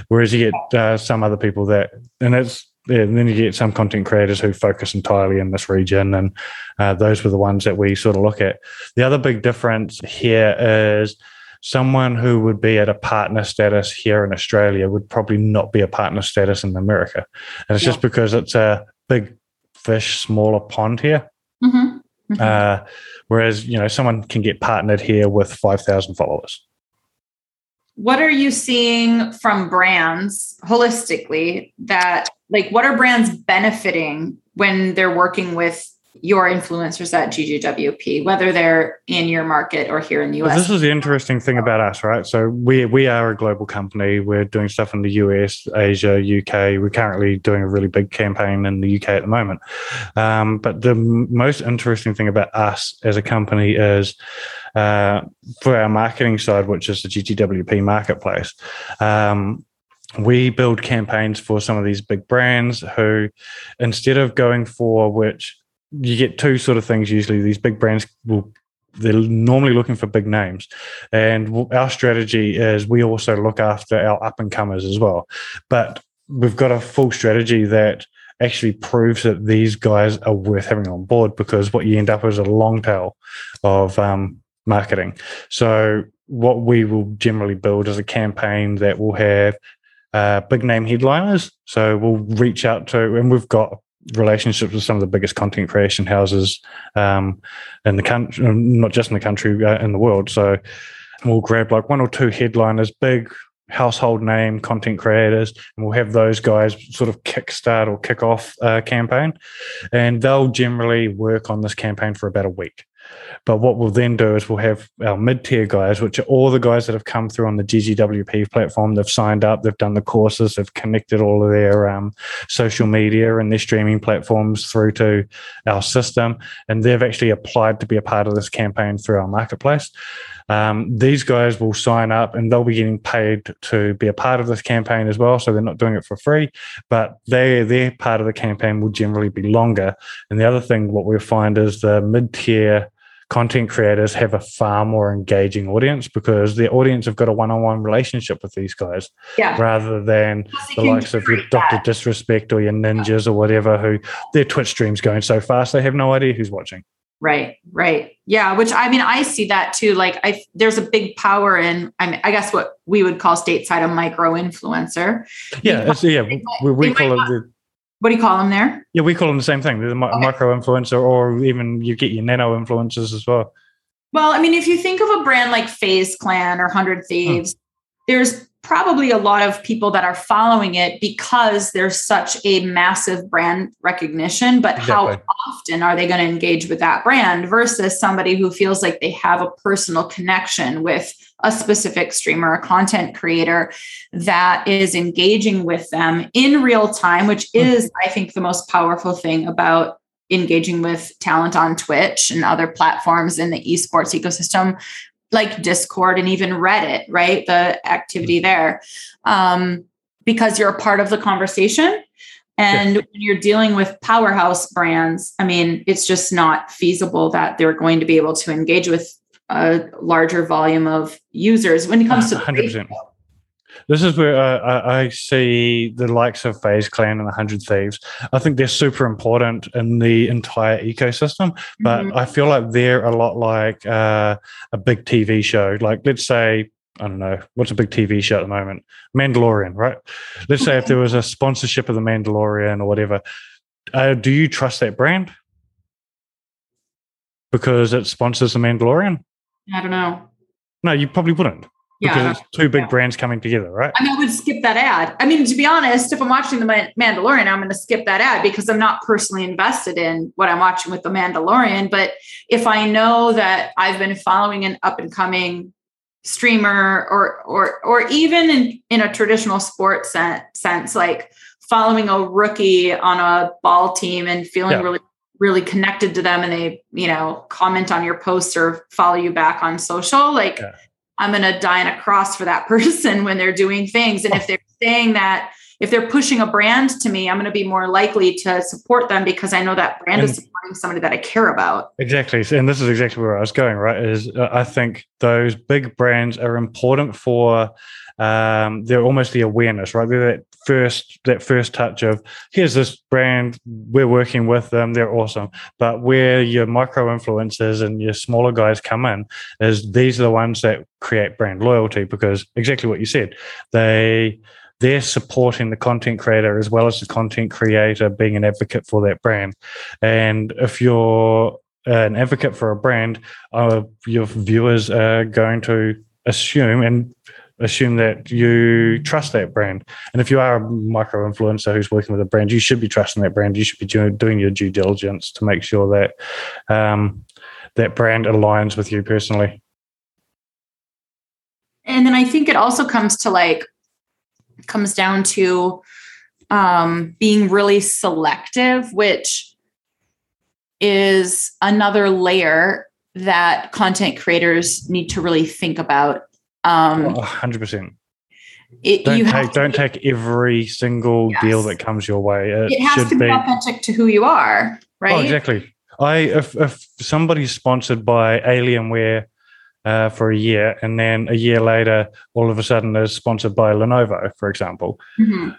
Speaker 2: Whereas you get uh, some other people that, and it's yeah, and then you get some content creators who focus entirely in this region, and uh, those were the ones that we sort of look at. The other big difference here is someone who would be at a partner status here in Australia would probably not be a partner status in America, and it's yeah. just because it's a big fish, smaller pond here. Mm-hmm. Mm-hmm. Uh, whereas you know someone can get partnered here with five thousand followers
Speaker 1: what are you seeing from brands holistically that like what are brands benefiting when they're working with your influencers at GGWP, whether they're in your market or here in the US?
Speaker 2: Well, this is the interesting thing about us, right? So we we are a global company. We're doing stuff in the US, Asia, UK. We're currently doing a really big campaign in the UK at the moment. Um, but the most interesting thing about us as a company is uh, for our marketing side, which is the GGWP marketplace. Um, we build campaigns for some of these big brands who, instead of going for which you get two sort of things usually, these big brands will they're normally looking for big names. And our strategy is we also look after our up and comers as well. But we've got a full strategy that actually proves that these guys are worth having on board because what you end up with is a long tail of um, marketing. So what we will generally build is a campaign that will have uh, big name headliners. So we'll reach out to, and we've got relationships with some of the biggest content creation houses um, in the country, not just in the country, uh, in the world. So we'll grab like one or two headliners, big household name content creators, and we'll have those guys sort of kickstart or kick off a campaign. And they'll generally work on this campaign for about a week. But what we'll then do is we'll have our mid tier guys, which are all the guys that have come through on the GGWP platform. They've signed up, they've done the courses, they've connected all of their um, social media and their streaming platforms through to our system. And they've actually applied to be a part of this campaign through our marketplace. Um, these guys will sign up and they'll be getting paid to be a part of this campaign as well. So they're not doing it for free, but they their part of the campaign will generally be longer. And the other thing, what we find is the mid tier content creators have a far more engaging audience because their audience have got a one-on-one relationship with these guys
Speaker 1: yeah.
Speaker 2: rather than the likes of your Dr. Disrespect or your ninjas or whatever who their Twitch streams going so fast they have no idea who's watching.
Speaker 1: Right, right. Yeah, which I mean I see that too. Like I there's a big power in I mean I guess what we would call stateside a micro influencer.
Speaker 2: Yeah, yeah, we, we call it the
Speaker 1: what do you call them there?
Speaker 2: Yeah, we call them the same thing. The okay. micro influencer, or even you get your nano influencers as well.
Speaker 1: Well, I mean, if you think of a brand like FaZe Clan or Hundred. Thieves, hmm. there's probably a lot of people that are following it because there's such a massive brand recognition. But exactly. how often are they going to engage with that brand versus somebody who feels like they have a personal connection with a specific streamer, a content creator that is engaging with them in real time, which hmm. is, I think, the most powerful thing about engaging with talent on Twitch and other platforms in the esports ecosystem, like Discord and even Reddit, right? The activity there. Um, because you're a part of the conversation. And when you're dealing with powerhouse brands, I mean, it's just not feasible that they're going to be able to engage with a larger volume of users when it comes to 100%.
Speaker 2: This is where I, I, see the likes of FaZe Clan and the Hundred Thieves. I think they're super important in the entire ecosystem, but mm-hmm. I feel like they're a lot like uh, a big TV show. Like, let's say, I don't know, what's a big TV show at the moment? Mandalorian, right? Let's say if there was a sponsorship of the Mandalorian or whatever, uh, do you trust that brand? Because it sponsors the Mandalorian?
Speaker 1: I don't know.
Speaker 2: No, you probably wouldn't. Because yeah, two big yeah. brands coming together, right?
Speaker 1: I mean, I would skip that ad. I mean, to be honest, if I'm watching The Mandalorian, I'm going to skip that ad because I'm not personally invested in what I'm watching with The Mandalorian. But if I know that I've been following an up and coming streamer or or or even in, in a traditional sports sense, like following a rookie on a ball team and feeling yeah. really really connected to them and they you know comment on your posts or follow you back on social like yeah. I'm going to die on a cross for that person when they're doing things. And if they're saying that if they're pushing a brand to me i'm going to be more likely to support them because i know that brand and is supporting somebody that i care about.
Speaker 2: Exactly. And this is exactly where i was going right is uh, i think those big brands are important for um, they're almost the awareness, right? They're that first that first touch of here's this brand we're working with them they're awesome but where your micro influencers and your smaller guys come in is these are the ones that create brand loyalty because exactly what you said they they're supporting the content creator as well as the content creator being an advocate for that brand and if you're an advocate for a brand uh, your viewers are going to assume and assume that you trust that brand. And if you are a micro influencer who's working with a brand, you should be trusting that brand. You should be doing, your due diligence to make sure that um, that brand aligns with you personally.
Speaker 1: And then I think it also comes to like comes down to um, being really selective, which is another layer that content creators need to really think about um,
Speaker 2: hundred percent. don't take don't be, take every single yes. deal that comes your way.
Speaker 1: It, it has to be, be, authentic to who you are, right? Oh,
Speaker 2: exactly. I if if somebody's sponsored by Alienware uh, for a year, and then a year later, all of a sudden, they're sponsored by Lenovo, for example. Mm-hmm.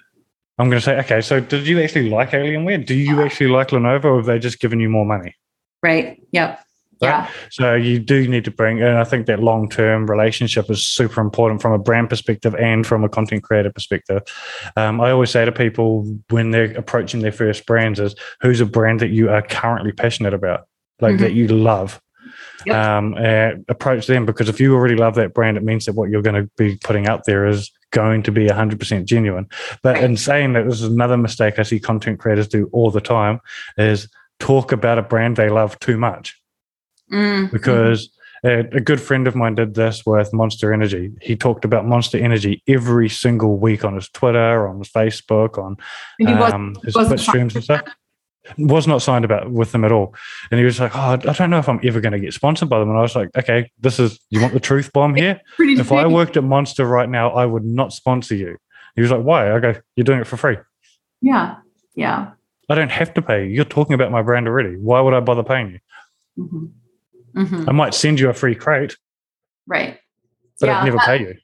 Speaker 2: I'm going to say, okay, so did you actually like Alienware? Do you actually like Lenovo, or have they just given you more money?
Speaker 1: Right. Yep. Yeah.
Speaker 2: So you do need to bring, and I think that long term relationship is super important from a brand perspective and from a content creator perspective. Um, I always say to people when they're approaching their first brands is who's a brand that you are currently passionate about, like mm-hmm. that you love. Yep. Um, approach them because if you already love that brand, it means that what you're going to be putting out there is going to be 100% genuine. But right. in saying that, this is another mistake I see content creators do all the time is talk about a brand they love too much
Speaker 1: Mm,
Speaker 2: because a, a good friend of mine did this with Monster Energy. He talked about Monster Energy every single week on his Twitter, on his Facebook, on
Speaker 1: was-
Speaker 2: um, his Twitch streams and stuff. Was not signed about with them at all, and he was like, "Oh, I don't know if I'm ever going to get sponsored by them." And I was like, "Okay, this is you want the truth bomb here? If I worked at Monster right now, I would not sponsor you." He was like, "Why?" I go, "You're doing it for free.
Speaker 1: Yeah. Yeah.
Speaker 2: I don't have to pay you. You're talking about my brand already. Why would I bother paying you?
Speaker 1: hmm hmm
Speaker 2: I might send you a free crate,
Speaker 1: Right.
Speaker 2: but
Speaker 1: Yeah,
Speaker 2: I'd never
Speaker 1: that-
Speaker 2: pay you."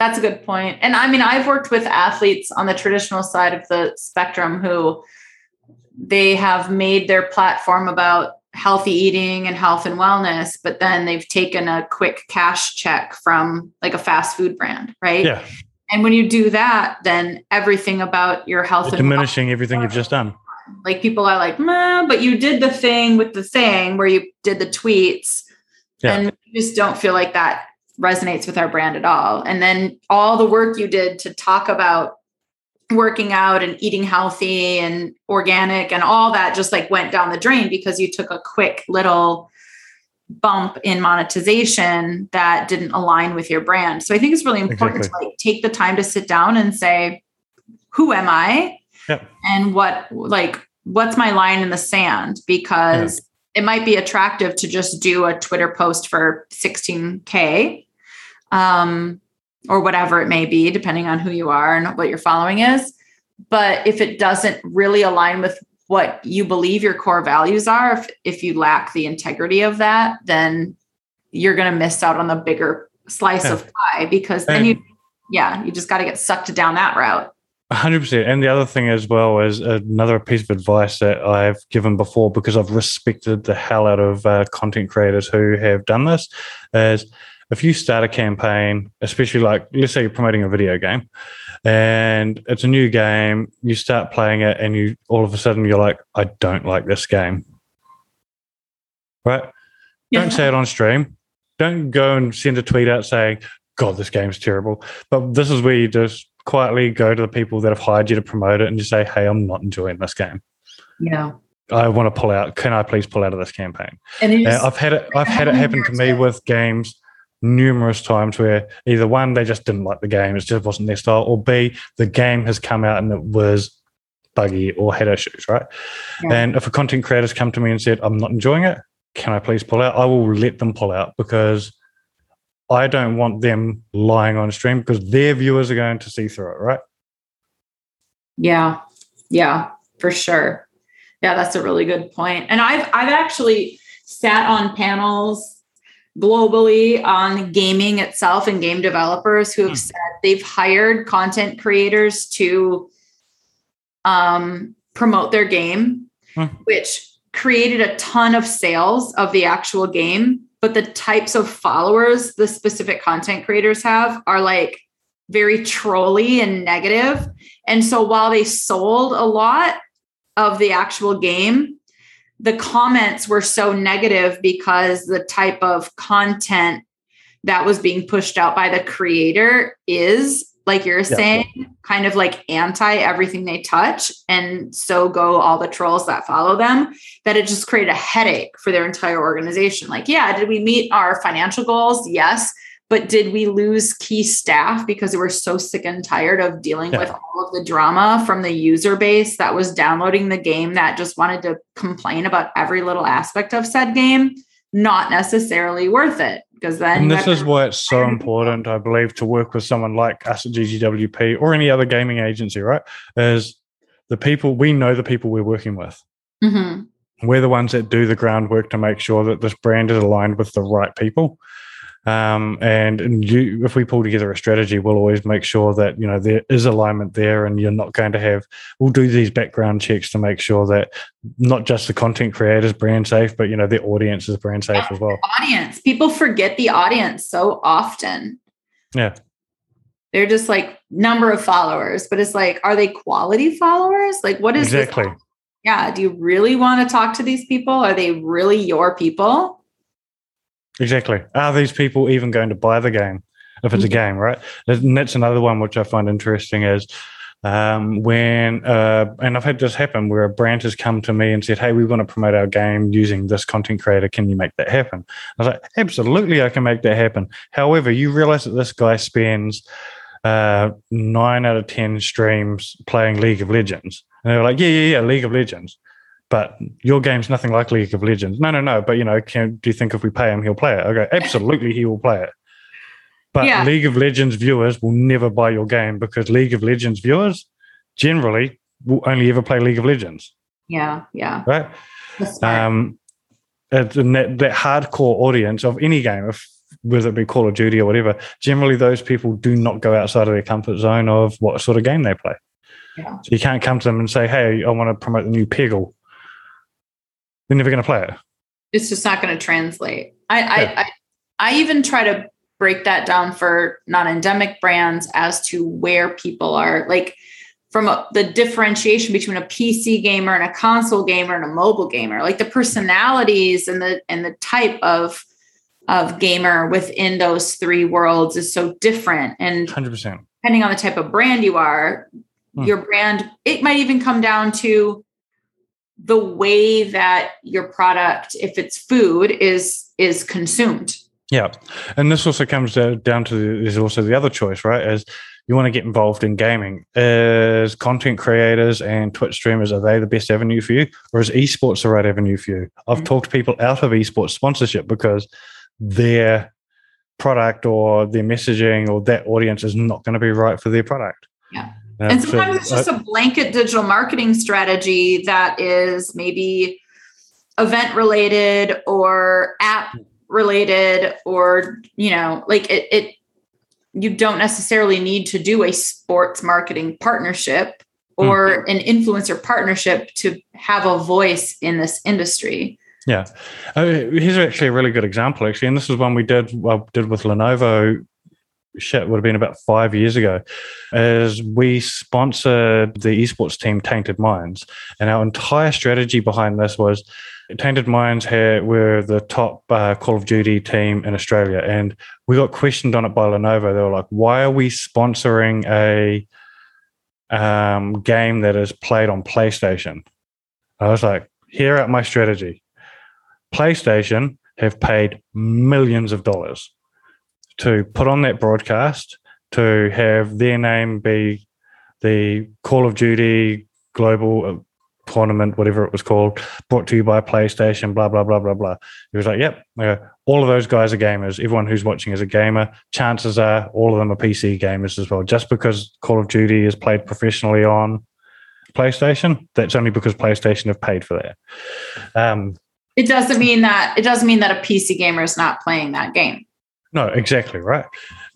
Speaker 1: That's a good point. And I mean, I've worked with athletes on the traditional side of the spectrum who they have made their platform about healthy eating and health and wellness, but then they've taken a quick cash check from like a fast food brand, right?
Speaker 2: Yeah,
Speaker 1: And when you do that, then everything about your health
Speaker 2: You're
Speaker 1: and
Speaker 2: diminishing everything you've just done.
Speaker 1: Like people are like, but you did the thing with the thing where you did the tweets.
Speaker 2: Yeah.
Speaker 1: And we just don't feel like that resonates with our brand at all. And then all the work you did to talk about working out and eating healthy and organic and all that just like went down the drain because you took a quick little bump in monetization that didn't align with your brand. So I think it's really important to like take the time to sit down and say, who am I? And what like what's my line in the sand? Because it might be attractive to just do a Twitter post for 16K. Um, or whatever it may be, depending on who you are and what your following is. But if it doesn't really align with what you believe your core values are, if, if you lack the integrity of that, then you're going to miss out on the bigger slice
Speaker 2: Yeah.
Speaker 1: of pie because then
Speaker 2: And-
Speaker 1: you, yeah, you just got to get sucked down that route.
Speaker 2: Hundred percent. And the other thing as well is another piece of advice that I've given before because I've respected the hell out of uh, content creators who have done this is if you start a campaign, especially like let's say you're promoting a video game and it's a new game, you start playing it and you all of a sudden you're like, I don't like this game. Right? Don't say it on stream. Don't go and send a tweet out saying, God, this game's terrible. But this is where you just quietly go to the people that have hired you to promote it and just say, Hey, I'm not enjoying this game.
Speaker 1: Yeah.
Speaker 2: I want to pull out. Can I please pull out of this campaign?
Speaker 1: And
Speaker 2: Uh, I've had it. I've had it happen to me with games numerous times where either one they just didn't like the game, it just wasn't their style, or B the game has come out and it was buggy or had issues, right?
Speaker 1: Yeah.
Speaker 2: And if a content creator's come to me and said I'm not enjoying it, can I please pull out? I will let them pull out because I don't want them lying on stream because their viewers are going to see through it, right?
Speaker 1: Yeah. Yeah, for sure. Yeah, that's a really good point. And I've I've actually sat on panels globally on gaming itself and game developers who have
Speaker 2: Hmm.
Speaker 1: said they've hired content creators to um, promote their game,
Speaker 2: Hmm.
Speaker 1: which created a ton of sales of the actual game. But the types of followers the specific content creators have are like very trolly and negative. And so while they sold a lot of the actual game, the comments were so negative because the type of content that was being pushed out by the creator is like you're saying kind of like anti everything they touch and so go all the trolls that follow them that it just created a headache for their entire organization. Like yeah did we meet our financial goals? Yes. But did we lose key staff because we were so sick and tired of dealing
Speaker 2: Yeah.
Speaker 1: with all of the drama from the user base that was downloading the game that just wanted to complain about every little aspect of said game? Not necessarily worth it because then
Speaker 2: And this is why it's so important, I believe, to work with someone like us at GGWP or any other gaming agency, right? Is the people we know the people we're working with.
Speaker 1: Mhm.
Speaker 2: We're the ones that do the groundwork to make sure that this brand is aligned with the right people. Um, and you, if we pull together a strategy, we'll always make sure that you know there is alignment there, and you're not going to have. We'll do these background checks to make sure that not just the content creators brand safe, but you know their audience is brand safe as well.
Speaker 1: audience people forget the audience so often
Speaker 2: Yeah.
Speaker 1: they're just like number of followers but it's like are they quality followers like what is this-
Speaker 2: Exactly.
Speaker 1: yeah do you really want to talk to these people are they really your people
Speaker 2: Exactly. Are these people even going to buy the game if it's a
Speaker 1: Mhm.
Speaker 2: game, right? And that's another one which I find interesting is um, when uh, and I've had this happen where a brand has come to me and said, "Hey, we want to promote our game using this content creator. Can you make that happen?" I was like, "Absolutely, I can make that happen." However, you realize that this guy spends uh, nine out of ten streams playing League of Legends, and they were like, "Yeah, yeah, yeah, League of Legends." But your game's nothing like League of Legends. No, no, no. But you know, can, do you think if we pay him, he'll play it? I go, absolutely, he will play it. But yeah. League of Legends viewers will never buy your game because League of Legends viewers generally will only ever play League of Legends.
Speaker 1: Yeah, yeah.
Speaker 2: Right. Um, and that, that hardcore audience of any game, if whether it be Call of Duty or whatever, generally those people do not go outside of their comfort zone of what sort of game they play. Yeah. So you can't come to them and say, "Hey, I want to promote the new Peggle." They're never going to play it.
Speaker 1: It's just not going to translate. I, yeah. I, I I even try to break that down for non-endemic brands as to where people are like from a, the differentiation between a PC gamer and a console gamer and a mobile gamer like the personalities and the and the type of of gamer within those three worlds is so different and
Speaker 2: 100%
Speaker 1: depending on the type of brand you are hmm. your brand it might even come down to the way that your product if it's food is is consumed
Speaker 2: yeah, and this also comes down to there's also the other choice, right? As you want to get involved in gaming, as content creators and Twitch streamers, are they the best avenue for you, or is esports the right avenue for you? I've mm-hmm. talked people out of esports sponsorship because their product or their messaging or that audience is not going to be right for their product.
Speaker 1: Yeah. And sometimes so, it's just uh, a blanket digital marketing strategy that is maybe event related or app related or you know like it, it you don't necessarily need to do a sports marketing partnership or mm-hmm. an influencer partnership to have a voice in this industry.
Speaker 2: Yeah. Uh, here's actually a really good example actually and this is one we did well, did with lenovo shit would have been about five years ago as we sponsored the esports team tainted minds and our entire strategy behind this was Tainted Minds had, were the top uh, Call of Duty team in Australia, and we got questioned on it by Lenovo. They were like, "Why are we sponsoring a um, game that is played on PlayStation?" I was like, "Here out my strategy. PlayStation have paid millions of dollars to put on that broadcast to have their name be the Call of Duty global tournament, whatever it was called, brought to you by PlayStation, blah, blah, blah, blah, blah. He was like, yep, uh, all of those guys are gamers. Everyone who's watching is a gamer. Chances are all of them are PC gamers as well. Just because Call of Duty is played professionally on PlayStation, that's only because PlayStation have paid for that. Um,
Speaker 1: it doesn't mean that it doesn't mean that a PC gamer is not playing that game.
Speaker 2: No, exactly right.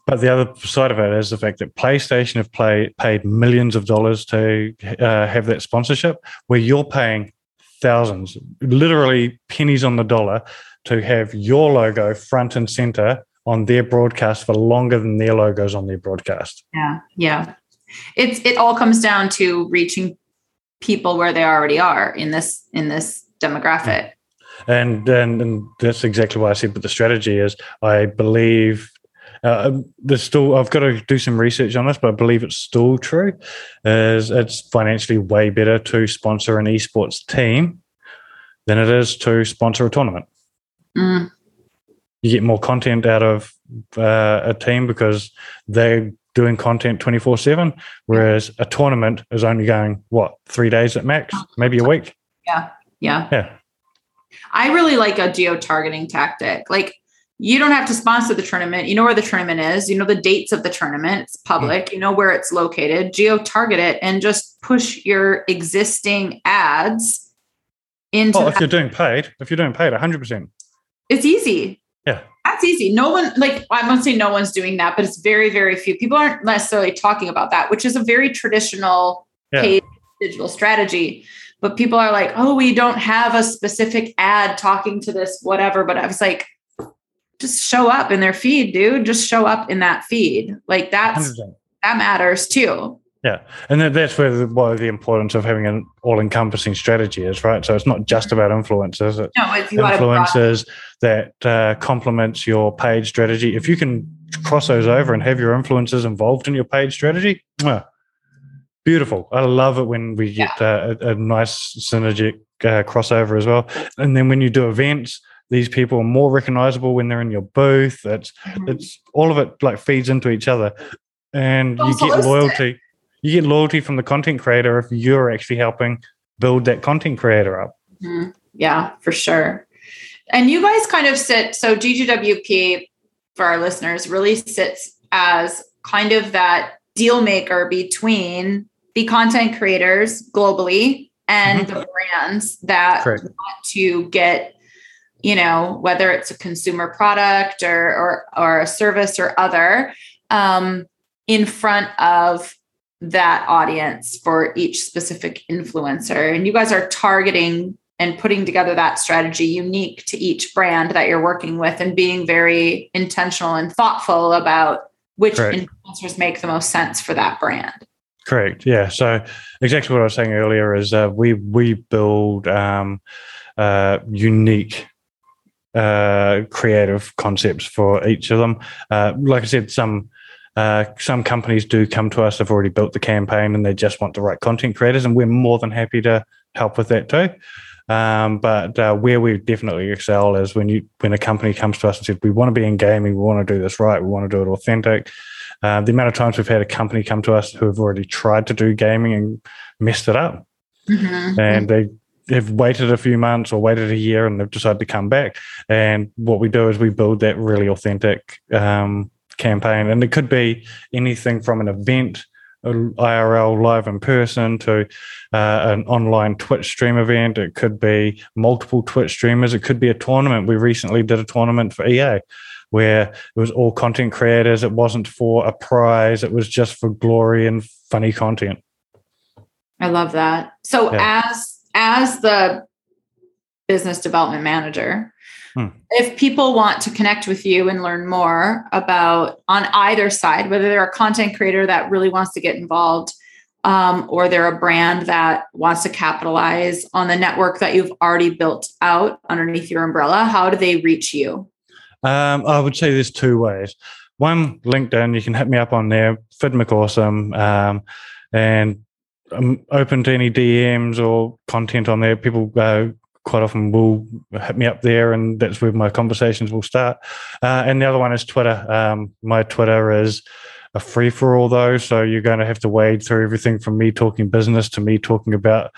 Speaker 2: But the other side of it is the fact that PlayStation have play, paid millions of dollars to uh, have that sponsorship, where you're paying thousands, literally pennies on the dollar, to have your logo front and center on their broadcast for longer than their logos on their broadcast.
Speaker 1: Yeah, yeah. It's it all comes down to reaching people where they already are in this in this demographic.
Speaker 2: And and, and that's exactly why I said. But the strategy is, I believe uh, there's still I've got to do some research on this, but I believe it's still true. Is it's financially way better to sponsor an esports team than it is to sponsor a tournament. Mm. You get more content out of uh, a team because they're doing content 24 7 whereas a tournament is only going what three days at max maybe a week
Speaker 1: yeah yeah
Speaker 2: yeah
Speaker 1: i really like a geo targeting tactic like you don't have to sponsor the tournament. You know where the tournament is. You know the dates of the tournament. It's hmm. public. You know where it's located. Geo target it and just push your existing ads into.
Speaker 2: Oh, if you're doing paid, if you're doing paid, 100%.
Speaker 1: It's easy.
Speaker 2: Yeah.
Speaker 1: That's easy. No one, like, I won't say no one's doing that, but it's very, very few. People aren't necessarily talking about that, which is a very traditional yeah. paid digital strategy. But people are like, oh, we don't have a specific ad talking to this, whatever. But I was like, just show up in their feed, dude. Just show up in that feed. Like that's 100%. that matters too.
Speaker 2: Yeah, and that's where the, why the importance of having an all-encompassing strategy is, right? So it's not just about influencers; it's no, it's influencers that uh, complements your paid strategy. If you can cross those over and have your influencers involved in your paid strategy, well, beautiful. I love it when we get yeah. uh, a, a, nice synergic uh, crossover as well. And then when you do events, these people are more recognizable when they're in your booth. It's mm-hmm. it's all of it like feeds into each other, and you get loyalty. You get loyalty from the content creator if you're actually helping build that content creator up.
Speaker 1: Mm-hmm. Yeah, for sure. And you guys kind of sit so GGWP for our listeners really sits as kind of that deal maker between the content creators globally and mm-hmm. the brands that Correct. want to get you know whether it's a consumer product or or, or a service or other um, in front of that audience for each specific influencer and you guys are targeting and putting together that strategy unique to each brand that you're working with and being very intentional and thoughtful about which influencers make the most sense for that brand.
Speaker 2: Correct. Yeah. So exactly what I was saying earlier is uh, we we build um, uh, unique uh, creative concepts for each of them. Uh, like I said, some uh, some companies do come to us, They've already built the campaign, and they just want the right content creators, and we're more than happy to help with that too. Um, but uh, where we definitely excel is when you when a company comes to us and says we want to be in gaming, we want to do this right, we want to do it authentic. Uh, the amount of times we've had a company come to us who have already tried to do gaming and messed it up, mm-hmm. and they have waited a few months or waited a year and they've decided to come back. And what we do is we build that really authentic um, campaign, and it could be anything from an event IRL live in person to uh, an online Twitch stream event. It could be multiple Twitch streamers. It could be a tournament. We recently did a tournament for EA where it was all content creators. It wasn't for a prize. It was just for glory and funny content.
Speaker 1: I love that. So yeah. as as the business development manager, Hmm. If people want to connect with you and learn more about on either side, whether they're a content creator that really wants to get involved, um, or they're a brand that wants to capitalize on the network that you've already built out underneath your umbrella, how do they reach you?
Speaker 2: Um, I would say there's two ways. One, LinkedIn, you can hit me up on there, Phid McAwesome, um, and I'm open to any DMs or content on there. People uh, quite often will hit me up there, and that's where my conversations will start. Uh, and the other one is Twitter. Um, my Twitter is a free for all, though, so you're going to have to wade through everything from me talking business to me talking about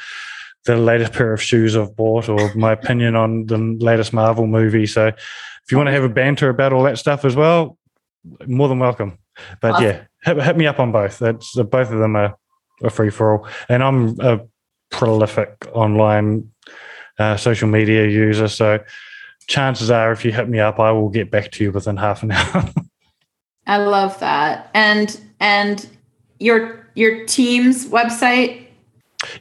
Speaker 2: the latest pair of shoes I've bought or my opinion on the latest Marvel movie. So if you want to have a banter about all that stuff as well, more than welcome. But awesome. yeah, hit, hit, me up on both. That's both of them are, are free for all, and I'm a prolific online uh, social media user. So chances are, if you hit me up, I will get back to you within half an hour.
Speaker 1: I love that. And and your your team's website.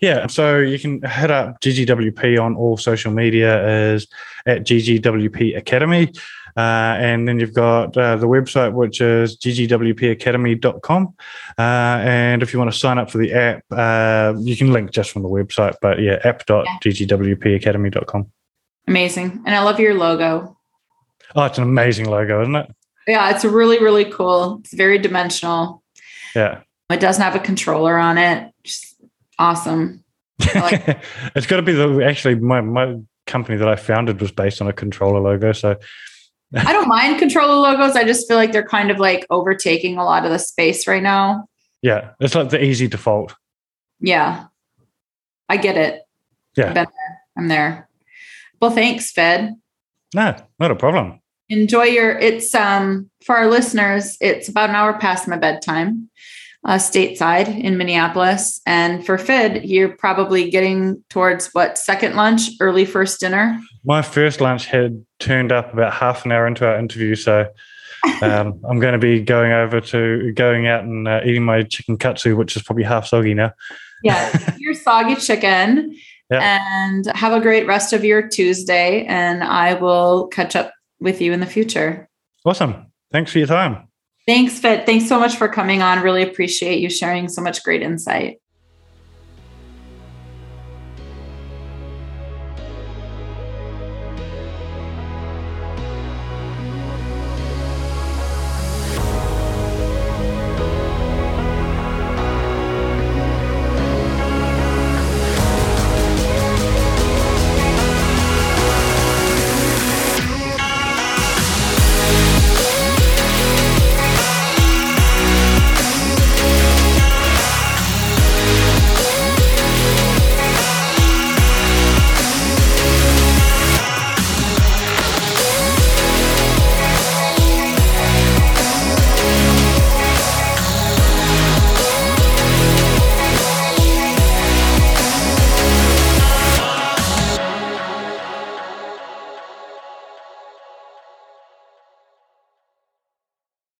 Speaker 2: Yeah, so you can hit up GGWP on all social media is at GGWP Academy. Uh, and then you've got uh, the website, which is ggwpacademy.com. Uh, and if you want to sign up for the app, uh, you can link just from the website. But yeah, app.ggwpacademy.com.
Speaker 1: Amazing. And I love your logo.
Speaker 2: Oh, it's an amazing logo, isn't it?
Speaker 1: Yeah, it's really, really cool. It's very dimensional.
Speaker 2: Yeah.
Speaker 1: It doesn't have a controller on it. Just awesome.
Speaker 2: Like- it's got to be the actually my my company that I founded was based on a controller logo. So
Speaker 1: I don't mind controller logos. I just feel like they're kind of like overtaking a lot of the space right now.
Speaker 2: Yeah, it's like the easy default.
Speaker 1: Yeah, I get it.
Speaker 2: Yeah,
Speaker 1: there. I'm there. Well, thanks, Phid.
Speaker 2: No, not a problem.
Speaker 1: Enjoy your. It's um for our listeners. It's about an hour past my bedtime uh, stateside in Minneapolis. And for Phid, you're probably getting towards what second lunch, early first dinner.
Speaker 2: My first lunch had turned up about half an hour into our interview, so um, I'm going to be going over to going out and uh, eating my chicken katsu, which is probably half soggy now.
Speaker 1: Yeah, your soggy chicken. And have a great rest of your Tuesday. And I will catch up with you in the future.
Speaker 2: Awesome. Thanks for your time.
Speaker 1: Thanks, Phid. Thanks so much for coming on. Really appreciate you sharing so much great insight.